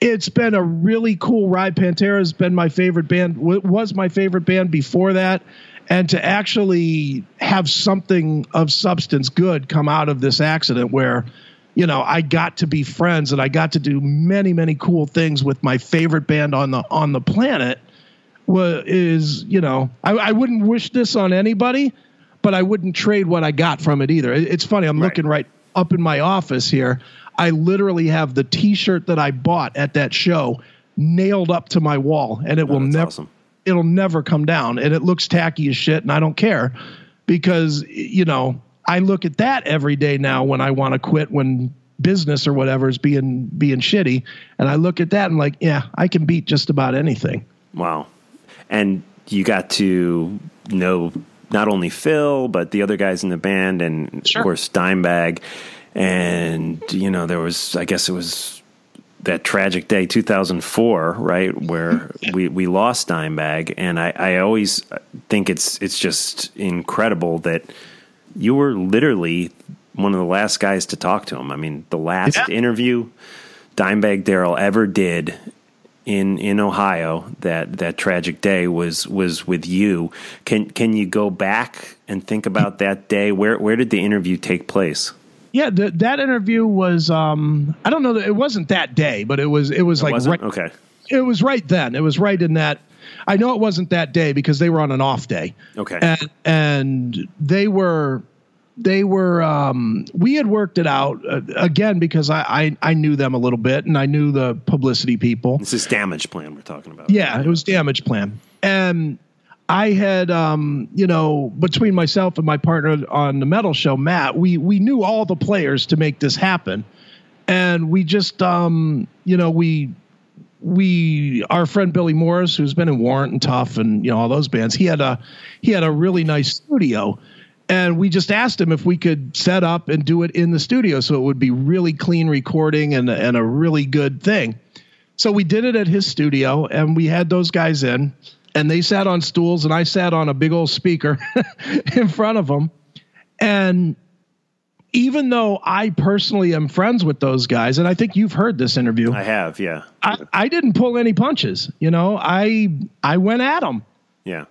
it's been a really cool ride. Pantera's been my favorite band. W- was my favorite band before that, and to actually have something of substance good come out of this accident, where you know I got to be friends and I got to do many many cool things with my favorite band on the on the planet. Was is you know I, I wouldn't wish this on anybody, but I wouldn't trade what I got from it either. It- It's funny. I'm Right. looking right up in my office here. I literally have the T-shirt that I bought at that show nailed up to my wall, and it oh, will never awesome. it'll never come down, and it looks tacky as shit, and I don't care because you know I look at that every day now when I want to quit when business or whatever is being being shitty, and I look at that and like, yeah, I can beat just about anything. Wow. And you got to know not only Phil, but the other guys in the band and Sure. of course Dimebag. And, you know, there was, I guess it was that tragic day, 2004, right? Where we, we lost Dimebag. And I, I always think it's, it's just incredible that you were literally one of the last guys to talk to him. I mean, the last Yeah. interview Dimebag Daryl ever did in in Ohio that that tragic day was was with you. Can can you go back and think about that day? Where where did the interview take place? Yeah, the, that interview was um I don't know that it wasn't that day, but it was it was like Was it? right, Okay. it was right then. It was right in that. I know it wasn't that day because they were on an off day. Okay. And and they were they were um we had worked it out uh, again because I, I I knew them a little bit and I knew the publicity people. This is damage plan we're talking about. Yeah, it was damage plan. And I had um, you know, between myself and my partner on the metal show, Matt, we we knew all the players to make this happen. And we just um, you know, we we our friend Billy Morris, who's been in Warrant and Tough and you know all those bands, he had a he had a really nice studio. And we just asked him if we could set up and do it in the studio so it would be really clean recording and and a really good thing. So we did it at his studio and we had those guys in and they sat on stools and I sat on a big old speaker in front of them. And even though I personally am friends with those guys, and I think you've heard this interview, I have, yeah. I, I didn't pull any punches. You know, I I went at them Yeah.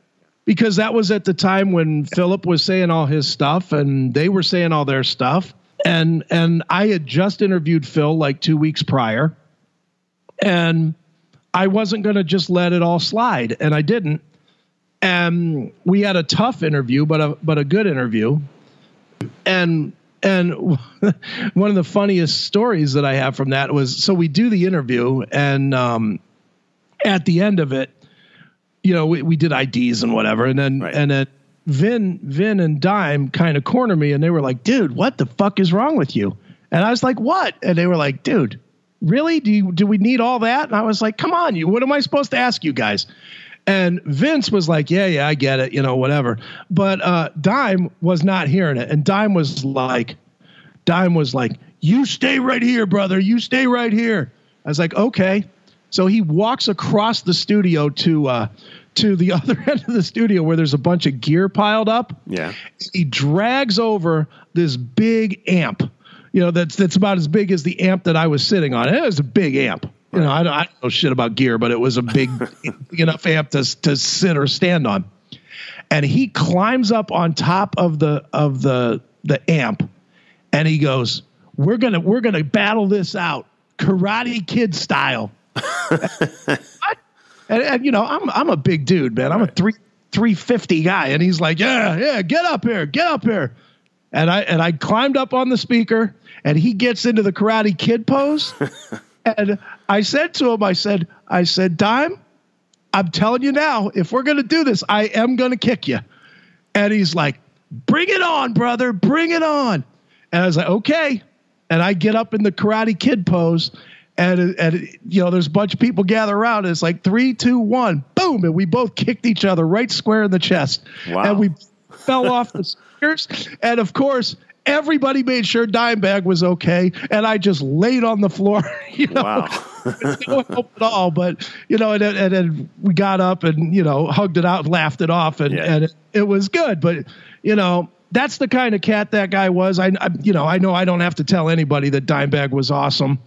because that was at the time when Philip was saying all his stuff and they were saying all their stuff. And and I had just interviewed Phil like two weeks prior. And I wasn't gonna just let it all slide. And I didn't. And we had a tough interview, but a but a good interview. And and one of the funniest stories that I have from that was so we do the interview and um at the end of it, you know, we, we did IDs and whatever, and then Right. and then Vin Vin and Dime kind of corner me, and they were like, "Dude, what the fuck is wrong with you?" And I was like, "What?" And they were like, "Dude, really? Do you do we need all that?" And I was like, "Come on, you. What am I supposed to ask you guys?" And Vince was like, "Yeah, yeah, I get it, you know, whatever." But uh, Dime was not hearing it, and Dime was like, Dime was like, "You stay right here, brother. You stay right here." I was like, "Okay." So he walks across the studio to uh, to the other end of the studio where there's a bunch of gear piled up. Yeah. He drags over this big amp, you know, that's that's about as big as the amp that I was sitting on. It was a big amp. You know, I don't, I don't know shit about gear, but it was a big, big enough amp to to sit or stand on. And he climbs up on top of the of the the amp, and he goes, "We're gonna we're gonna battle this out, Karate Kid style." and, and you know, I'm I'm a big dude, man. I'm a three three fifty guy, and he's like, "Yeah, yeah, get up here, get up here." And I and I climbed up on the speaker, and he gets into the Karate Kid pose. and I said to him, I said, I said, Dime, I'm telling you now, if we're gonna do this, I am gonna kick you. And he's like, Bring it on, brother, bring it on. And I was like, okay. And I get up in the Karate Kid pose, and and you know, there's a bunch of people gather around. And it's like three, two, one, boom, and we both kicked each other right square in the chest. Wow. And we fell off the stairs. And of course, everybody made sure Dimebag was okay, and I just laid on the floor. You know, Wow. no help at all. But you know, and, then- and we got up and you know hugged it out, and laughed it off, and Yeah. and it, it was good. But you know, that's the kind of cat that guy was. I, I you know I know I don't have to tell anybody that Dimebag was awesome,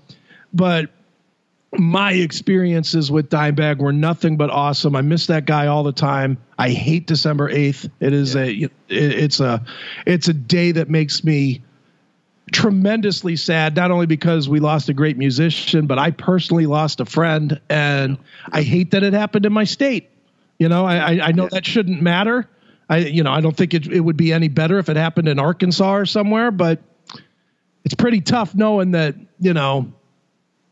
but my experiences with Dimebag were nothing but awesome. I miss that guy all the time. I hate December eighth. It is a it, it's a it's a day that makes me tremendously sad. Not only because we lost a great musician, but I personally lost a friend, and I hate that it happened in my state. You know, I I, I know that shouldn't matter. I you know I don't think it it would be any better if it happened in Arkansas or somewhere, but it's pretty tough knowing that you know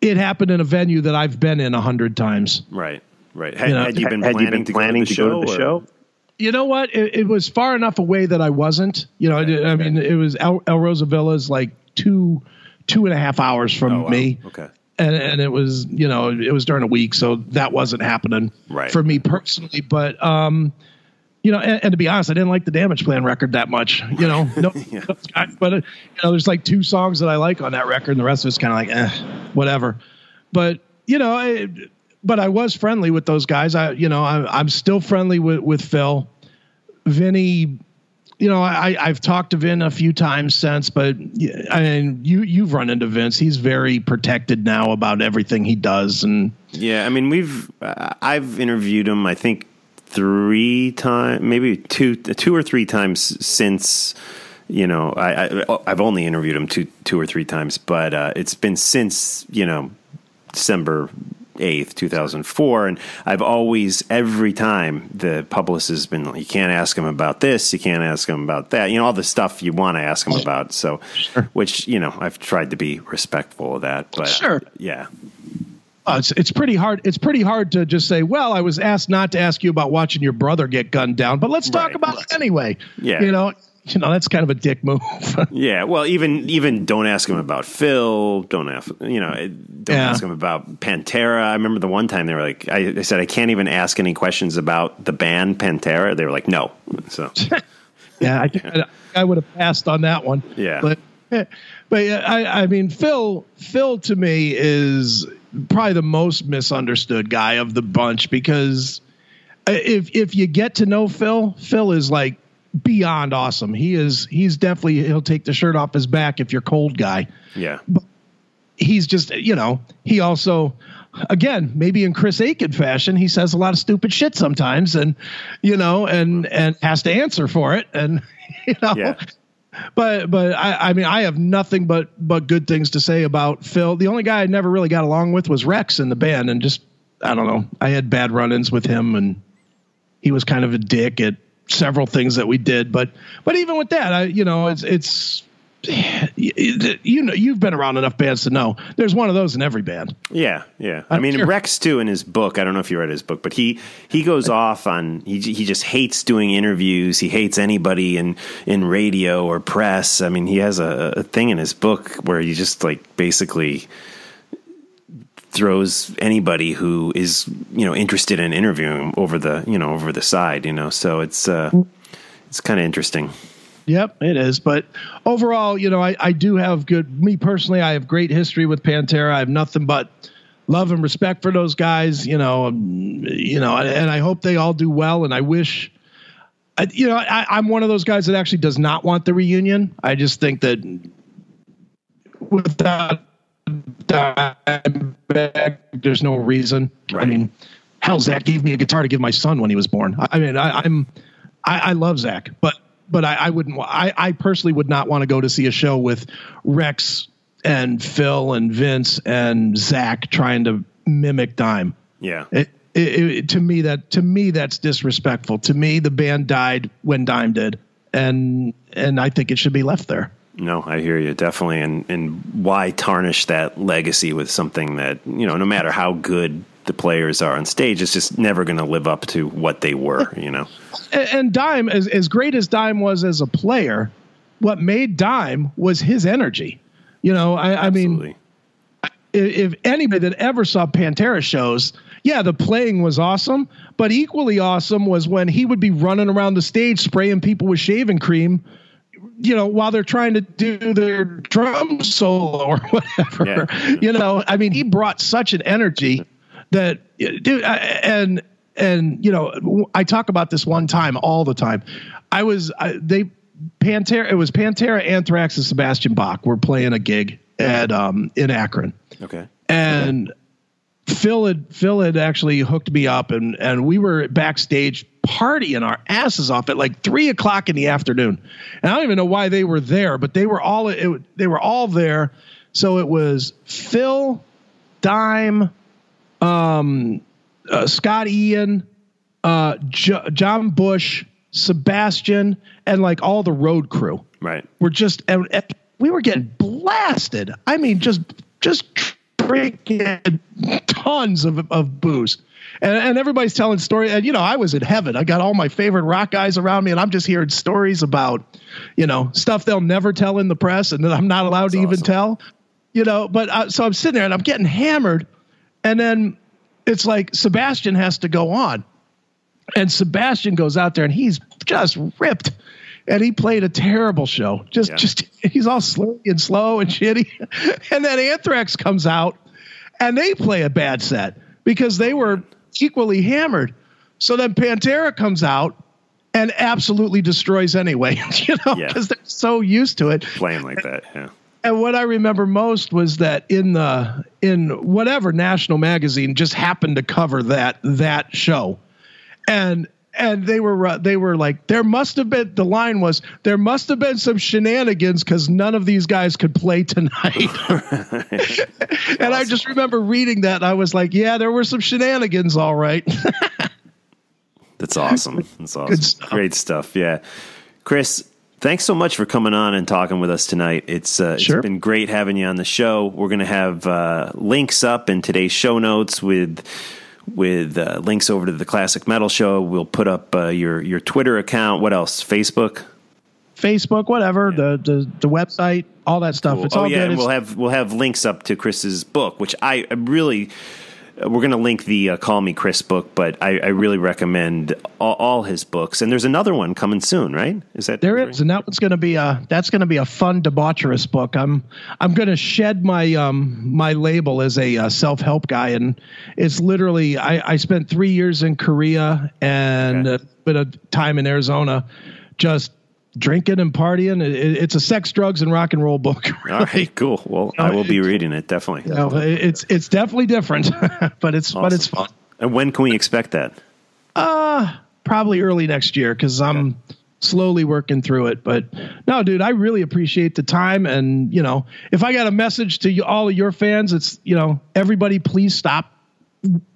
it happened in a venue that I've been in a hundred times. Right. Right. Had, You know, had you been had planning, you been to, planning go to go show? to the show? You know what? It, it was far enough away that I wasn't. You know, I mean, it was El, Alrosa Villa's like two two and a half hours from Oh, wow. me. Okay. and and it was you know it was during a week, so that wasn't happening Right. for me personally. But um, you know, and, and to be honest, I didn't like the Damage Plan record that much. You know, no, but uh, you know, there's like two songs that I like on that record, and the rest of it's kind of like eh, whatever. But you know, I, but I was friendly with those guys. I you know I, I'm still friendly with with Phil, Vinny you know, I, I've talked to Vin a few times since, but I mean, you you've run into Vince. He's very protected now about everything he does, and Yeah, I mean, we've uh, I've interviewed him. I think three times, maybe two, two or three times since. You know, I, I I've only interviewed him two two or three times, but uh, it's been since you know December. 8th 2004 and i've always every time the publicist has been like you can't ask him about this you can't ask him about that you know all the stuff you want to ask him about so which you know i've tried to be respectful of that but Sure. yeah it's it's pretty hard. It's pretty hard to just say, "Well, I was asked not to ask you about watching your brother get gunned down, but let's talk Right. about it anyway." Yeah. you know, you know that's kind of a dick move. Yeah, well, even even don't ask him about Phil. Don't ask you know. Don't Yeah. ask him about Pantera. I remember the one time they were like, I, I said I can't even ask any questions about the band Pantera. They were like, no. So yeah, I, think I, I would have passed on that one. Yeah. but but yeah, I, I mean, Phil, Phil to me is probably the most misunderstood guy of the bunch because if if you get to know Phil, Phil is like beyond awesome. He is he's definitely he'll take the shirt off his back if you're cold guy. yeah, But He's just you know he also again maybe in Chris Akin fashion he says a lot of stupid shit sometimes and you know and and has to answer for it and you know yeah, but but I, I mean I have nothing but but good things to say about Phil. The only guy I never really got along with was Rex in the band, and just I don't know. I had bad run-ins with him, and he was kind of a dick at several things that we did. But but even with that, I you know it's it's you know you've been around enough bands to know there's one of those in every band. yeah, yeah. I mean, sure. Rex too in his book. I don't know if you read his book, but he he goes off on he he just hates doing interviews. He hates anybody in in radio or press. I mean, he has a, a thing in his book where he just like basically throws anybody who is you know interested in interviewing him over the you know over the side. You know, so it's uh, it's kind of interesting. Yep, it is. But overall, you know, I, I do have good, me personally, I have great history with Pantera. I have nothing but love and respect for those guys, you know, um, you know, and I hope they all do well. And I wish, I, you know, I, I'm one of those guys that actually does not want the reunion. I just think that without Dimebag, there's no reason. I mean, hell, Zach gave me a guitar to give my son when he was born. I, I mean, I, I'm, I, I love Zach, but but I, I wouldn't. I, I personally would not want to go to see a show with Rex and Phil and Vince and Zach trying to mimic Dime. Yeah. It, it, it, to me that to me that's disrespectful. To me, the band died when Dime did, and and I think it should be left there. No, I hear you definitely, and and why tarnish that legacy with something that you know, no matter how good the players are on stage, it's just never going to live up to what they were. You know, and, and Dime, as as great as Dime was as a player, what made Dime was his energy. You know, I, I mean, if anybody that ever saw Pantera shows, yeah, the playing was awesome, but equally awesome was when he would be running around the stage spraying people with shaving cream, you know, while they're trying to do their drum solo or whatever. Yeah. You know, I mean, he brought such an energy that, dude, and and you know, I talk about this one time all the time. I was I, they Pantera. It was Pantera, Anthrax, and Sebastian Bach were playing a gig at um in Akron. Okay. And Phil had Phil had actually hooked me up, and and we were backstage partying our asses off at like three o'clock in the afternoon. And I don't even know why they were there, but they were all it, they were all there. So it was Phil, Dime, um, uh, Scott Ian, uh, J- John Bush, Sebastian, and like all the road crew. Right. We're just and, and we were getting blasted. I mean, just just drinking tons of of booze. And, and everybody's telling stories. And, you know, I was in heaven. I got all my favorite rock guys around me, and I'm just hearing stories about, you know, stuff they'll never tell in the press and that I'm not allowed That's to awesome. even tell. You know, but uh, so I'm sitting there and I'm getting hammered. And then it's like Sebastian has to go on. And Sebastian goes out there and he's just ripped. And he played a terrible show. Just, yeah. just he's all slurry and slow and shitty. And then Anthrax comes out and they play a bad set because they were equally hammered. So then Pantera comes out and absolutely destroys anyway, you know, because yeah. they're so used to it. Playing like that, yeah. And what I remember most was that in the in whatever national magazine just happened to cover that that show, and and they were uh, they were like there must have been the line was there must have been some shenanigans because none of these guys could play tonight. And awesome. i just remember reading that and i was like yeah there were some shenanigans all right. That's awesome. That's awesome. stuff. great stuff yeah. Chris thanks so much for coming on and talking with us tonight it's, uh, sure. it's been great having you on the show we're going to have uh, links up in today's show notes with with uh, links over to the Classic Metal Show. We'll put up uh, your your Twitter account. What else? Facebook. Facebook, whatever yeah. the, the the website, all that stuff. Cool. It's oh, all yeah, good. we'll have we'll have links up to Chris's book, which I really we're going to link the uh, Call Me Chris book, but I, I really recommend all, all, his books. And there's another one coming soon, right? Is that there is, and that one's going to be a that's going to be a fun debaucherous book. I'm I'm going to shed my um my label as a uh, self help guy, and it's literally I I spent three years in Korea and okay. a bit of time in Arizona, just drinking and partying. It, it's a sex, drugs, and rock and roll book. Really. All right, cool. Well, you know, I will be reading it definitely. You know, it's it's definitely different, but it's awesome. but it's fun. And when can we expect that? Uh probably early next year because I'm slowly working through it. But no, dude, I really appreciate the time. And you know, if I got a message to you, all of your fans, it's you know, everybody, please stop.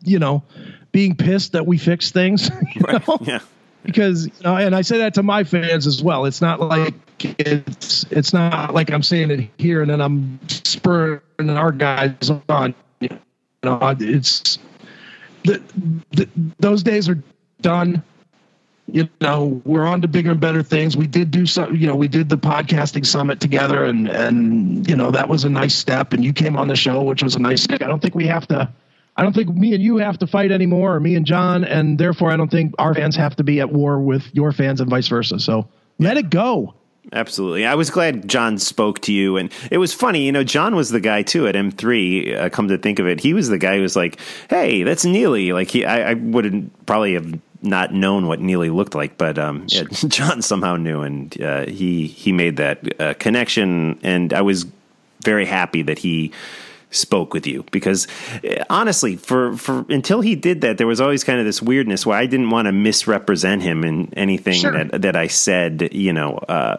You know, being pissed that we fix things. Right. Yeah because you know, and I say that to my fans as well. It's not like it's it's not like I'm saying it here and then I'm spurring our guys on. You know, it's the, the, those days are done. you know, we're on to bigger and better things. We did do some, you know, we did the podcasting summit together, and and you know that was a nice step. And you came on the show, which was a nice step. I don't think we have to. I don't think me and you have to fight anymore, or me and John, and therefore I don't think our fans have to be at war with your fans and vice versa. So let it go. Absolutely. I was glad John spoke to you. And it was funny, you know, John was the guy too at M3. Uh, come to think of it, he was the guy who was like, hey, that's Neely. Like, he, I, I wouldn't probably have not known what Neely looked like, but um, yeah, John somehow knew. And uh, he, he made that uh, connection. And I was very happy that he spoke with you because uh, honestly for for until he did that there was always kind of this weirdness where I didn't want to misrepresent him in anything Sure. that that I said you know uh,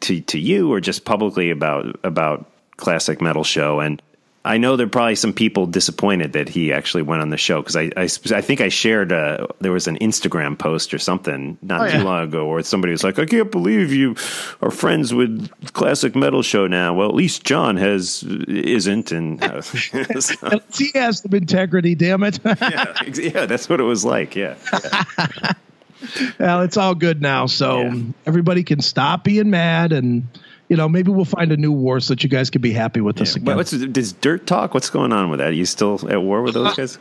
to to you or just publicly about about classic metal show and I know there are probably some people disappointed that he actually went on the show because I, I I think I shared uh there was an Instagram post or something not Oh, too yeah. long ago where somebody was like I can't believe you are friends with classic metal show now well at least John has isn't and uh, so- He has some integrity, damn it. yeah, yeah that's what it was like yeah, yeah. well, it's all good now, so everybody can stop being mad, and you know maybe we'll find a new war so that you guys can be happy with us again. what's does dirt talk what's going on with that are you still at war with those uh, guys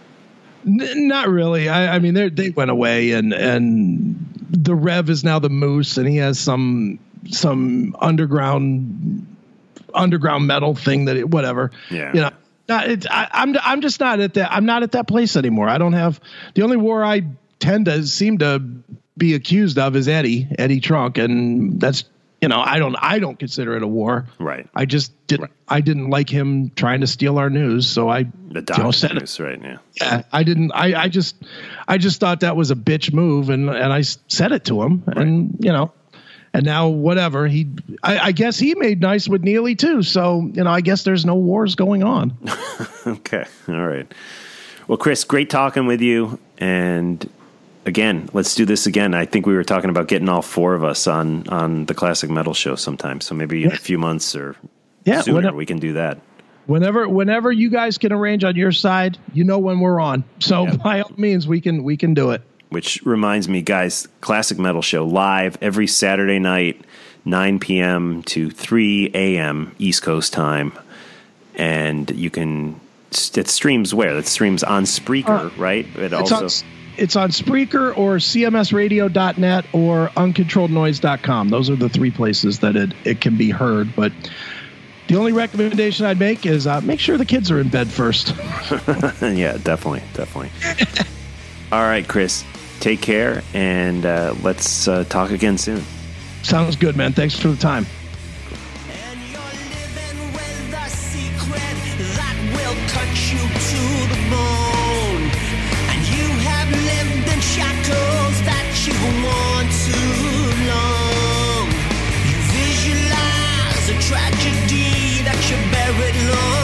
N- not really. I, I mean, they they went away, and and the Rev is now the Moose, and he has some some underground underground metal thing that it, whatever. Yeah. You know, not, it's, I, I'm I'm just not at that. I'm not at that place anymore. I don't have the only war I tend to seem to be accused of is Eddie Eddie Trunk, and that's you know I don't I don't consider it a war. Right. I just didn't I didn't like him trying to steal our news, so I the you know, said it news right now yeah, I didn't. I, I just, I just thought that was a bitch move, and and I said it to him, and you know, and now whatever he, I, I guess he made nice with Neely too. So you know, I guess there's no wars going on. Okay. All right. Well, Chris, great talking with you. And again, let's do this again. I think we were talking about getting all four of us on on the classic metal show sometime. So maybe in a few months or Yeah, sooner whenever- we can do that. Whenever, whenever you guys can arrange on your side, you know when we're on. So by all means, we can we can do it. Which reminds me, guys, classic metal show live every Saturday night, 9 p.m. to 3 a.m. East Coast time. And you can, it streams where? It streams on Spreaker, right? It Uh, also. on it's on Spreaker or CMSRadio.net or UncontrolledNoise.com. Those are the three places that it, it can be heard. But the only recommendation I'd make is uh, make sure the kids are in bed first. yeah, definitely, definitely. All right, Chris, take care, and uh, let's uh, talk again soon. Sounds good, man. Thanks for the time. And tragedy that you buried long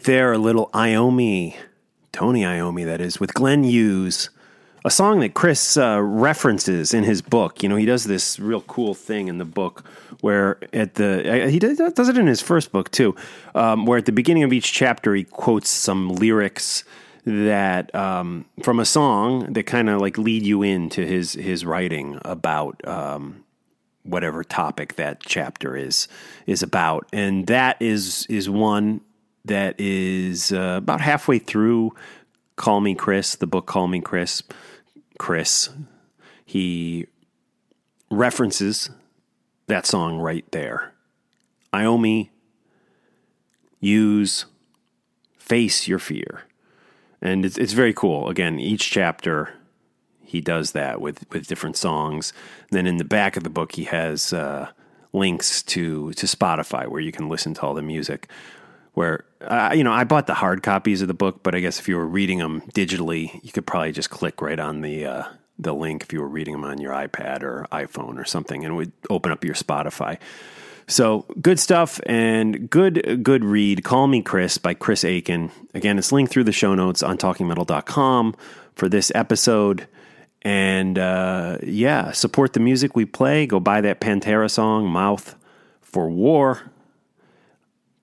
Right there, a little Iommi, Tony Iommi, that is, with Glenn Hughes, a song that Chris uh, references in his book. You know, he does this real cool thing in the book where at the he does it in his first book too, um, where at the beginning of each chapter he quotes some lyrics that um, from a song that kind of like lead you into his his writing about um, whatever topic that chapter is is about, and that is is one that is uh, about halfway through. Call me Chris, the book Call Me Chris. Chris, he references that song right there. Iommi, use, face your fear, and it's it's very cool. Again, each chapter he does that with with different songs. then in the back of the book, he has uh, links to to Spotify where you can listen to all the music. Where uh, you know, I bought the hard copies of the book, but I guess if you were reading them digitally, you could probably just click right on the uh, the link if you were reading them on your iPad or iPhone or something, and it would open up your Spotify. So good stuff and good good read. Call Me Chris by Chris Akin. Again, it's linked through the show notes on talkingmetal.com for this episode. And uh, yeah, support the music we play. Go buy that Pantera song, Mouth for War.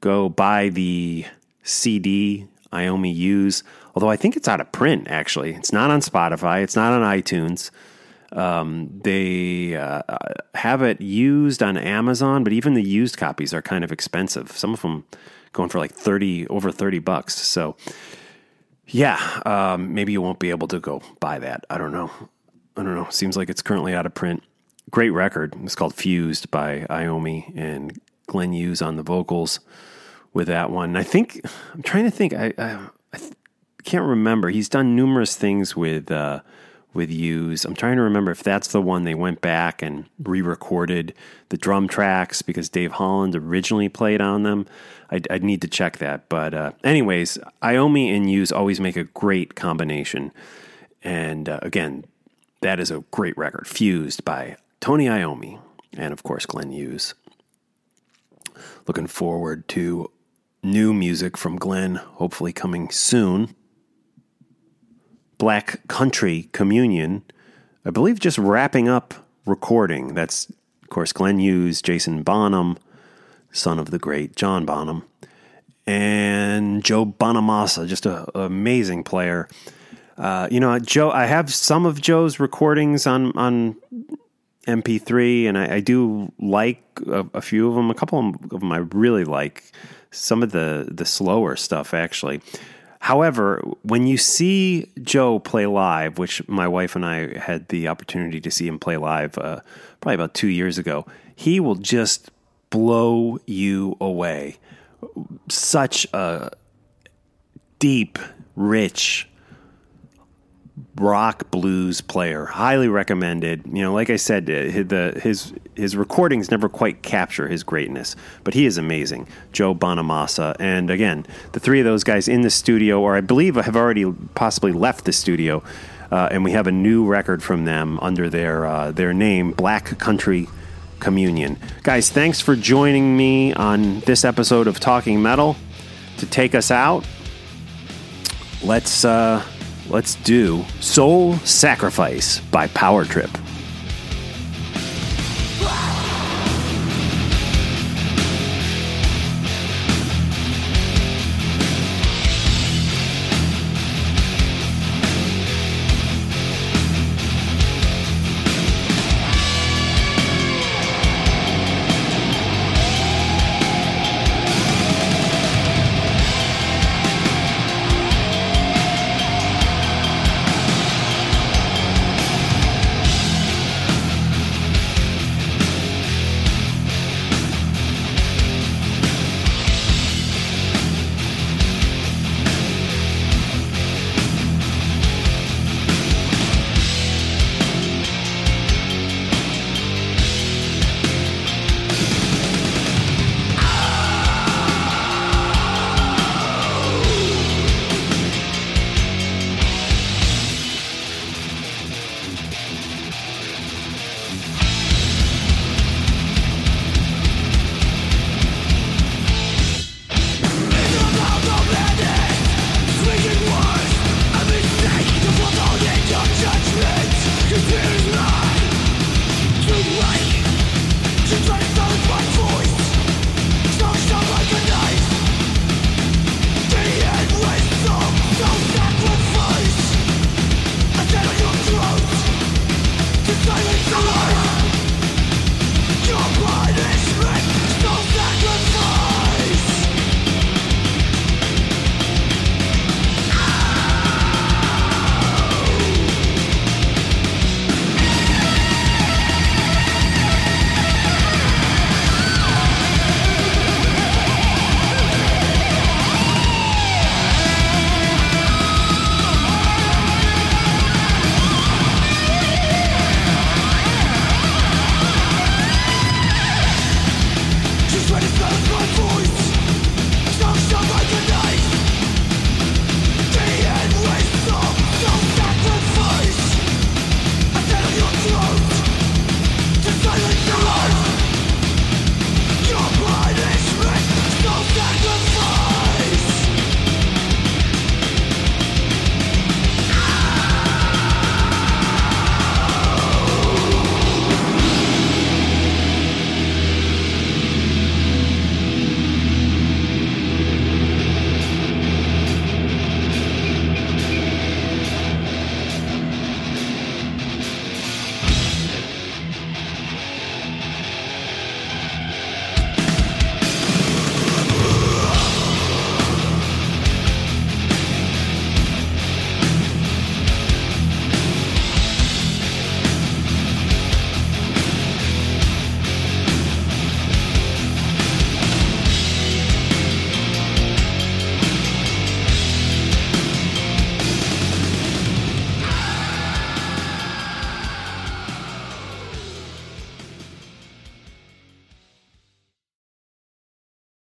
Go buy the CD Iommi use. Although I think it's out of print, actually. It's not on Spotify, it's not on iTunes. Um, they uh, have it used on Amazon, but even the used copies are kind of expensive. Some of them going for like 30, over 30 bucks. So, yeah, um, maybe you won't be able to go buy that. I don't know. I don't know. Seems like it's currently out of print. Great record. It's called Fused by Iommi and Glenn Hughes on the vocals with that one. I think I'm trying to think. I I, I th- can't remember. He's done numerous things with uh, with Hughes. I'm trying to remember if that's the one they went back and re-recorded the drum tracks because Dave Holland originally played on them. I'd, I'd need to check that. But uh, anyways, Iommi and Hughes always make a great combination. And uh, again, that is a great record, Fused by Tony Iommi and of course Glenn Hughes. Looking forward to new music from Glenn, hopefully coming soon. Black Country Communion, I believe just wrapping up recording. That's, of course, Glenn Hughes, Jason Bonham, son of the great John Bonham, and Joe Bonamassa, just an amazing player. Uh, you know, Joe, I have some of Joe's recordings on on MP3, and I, I do like a, a few of them. A couple of them I really like. Some of the the slower stuff, actually. However, when you see Joe play live, which my wife and I had the opportunity to see him play live uh, probably about two years ago, he will just blow you away. Such a deep, rich rock blues player. Highly recommended. You know, like I said, uh, the his his recordings never quite capture his greatness, but he is amazing. Joe Bonamassa, and again, the three of those guys in the studio, or I believe have already possibly left the studio, uh, and we have a new record from them under their uh, their name, Black Country Communion. Guys, thanks for joining me on this episode of Talking Metal. To take us out, let's uh, let's do Soul Sacrifice by Power Trip.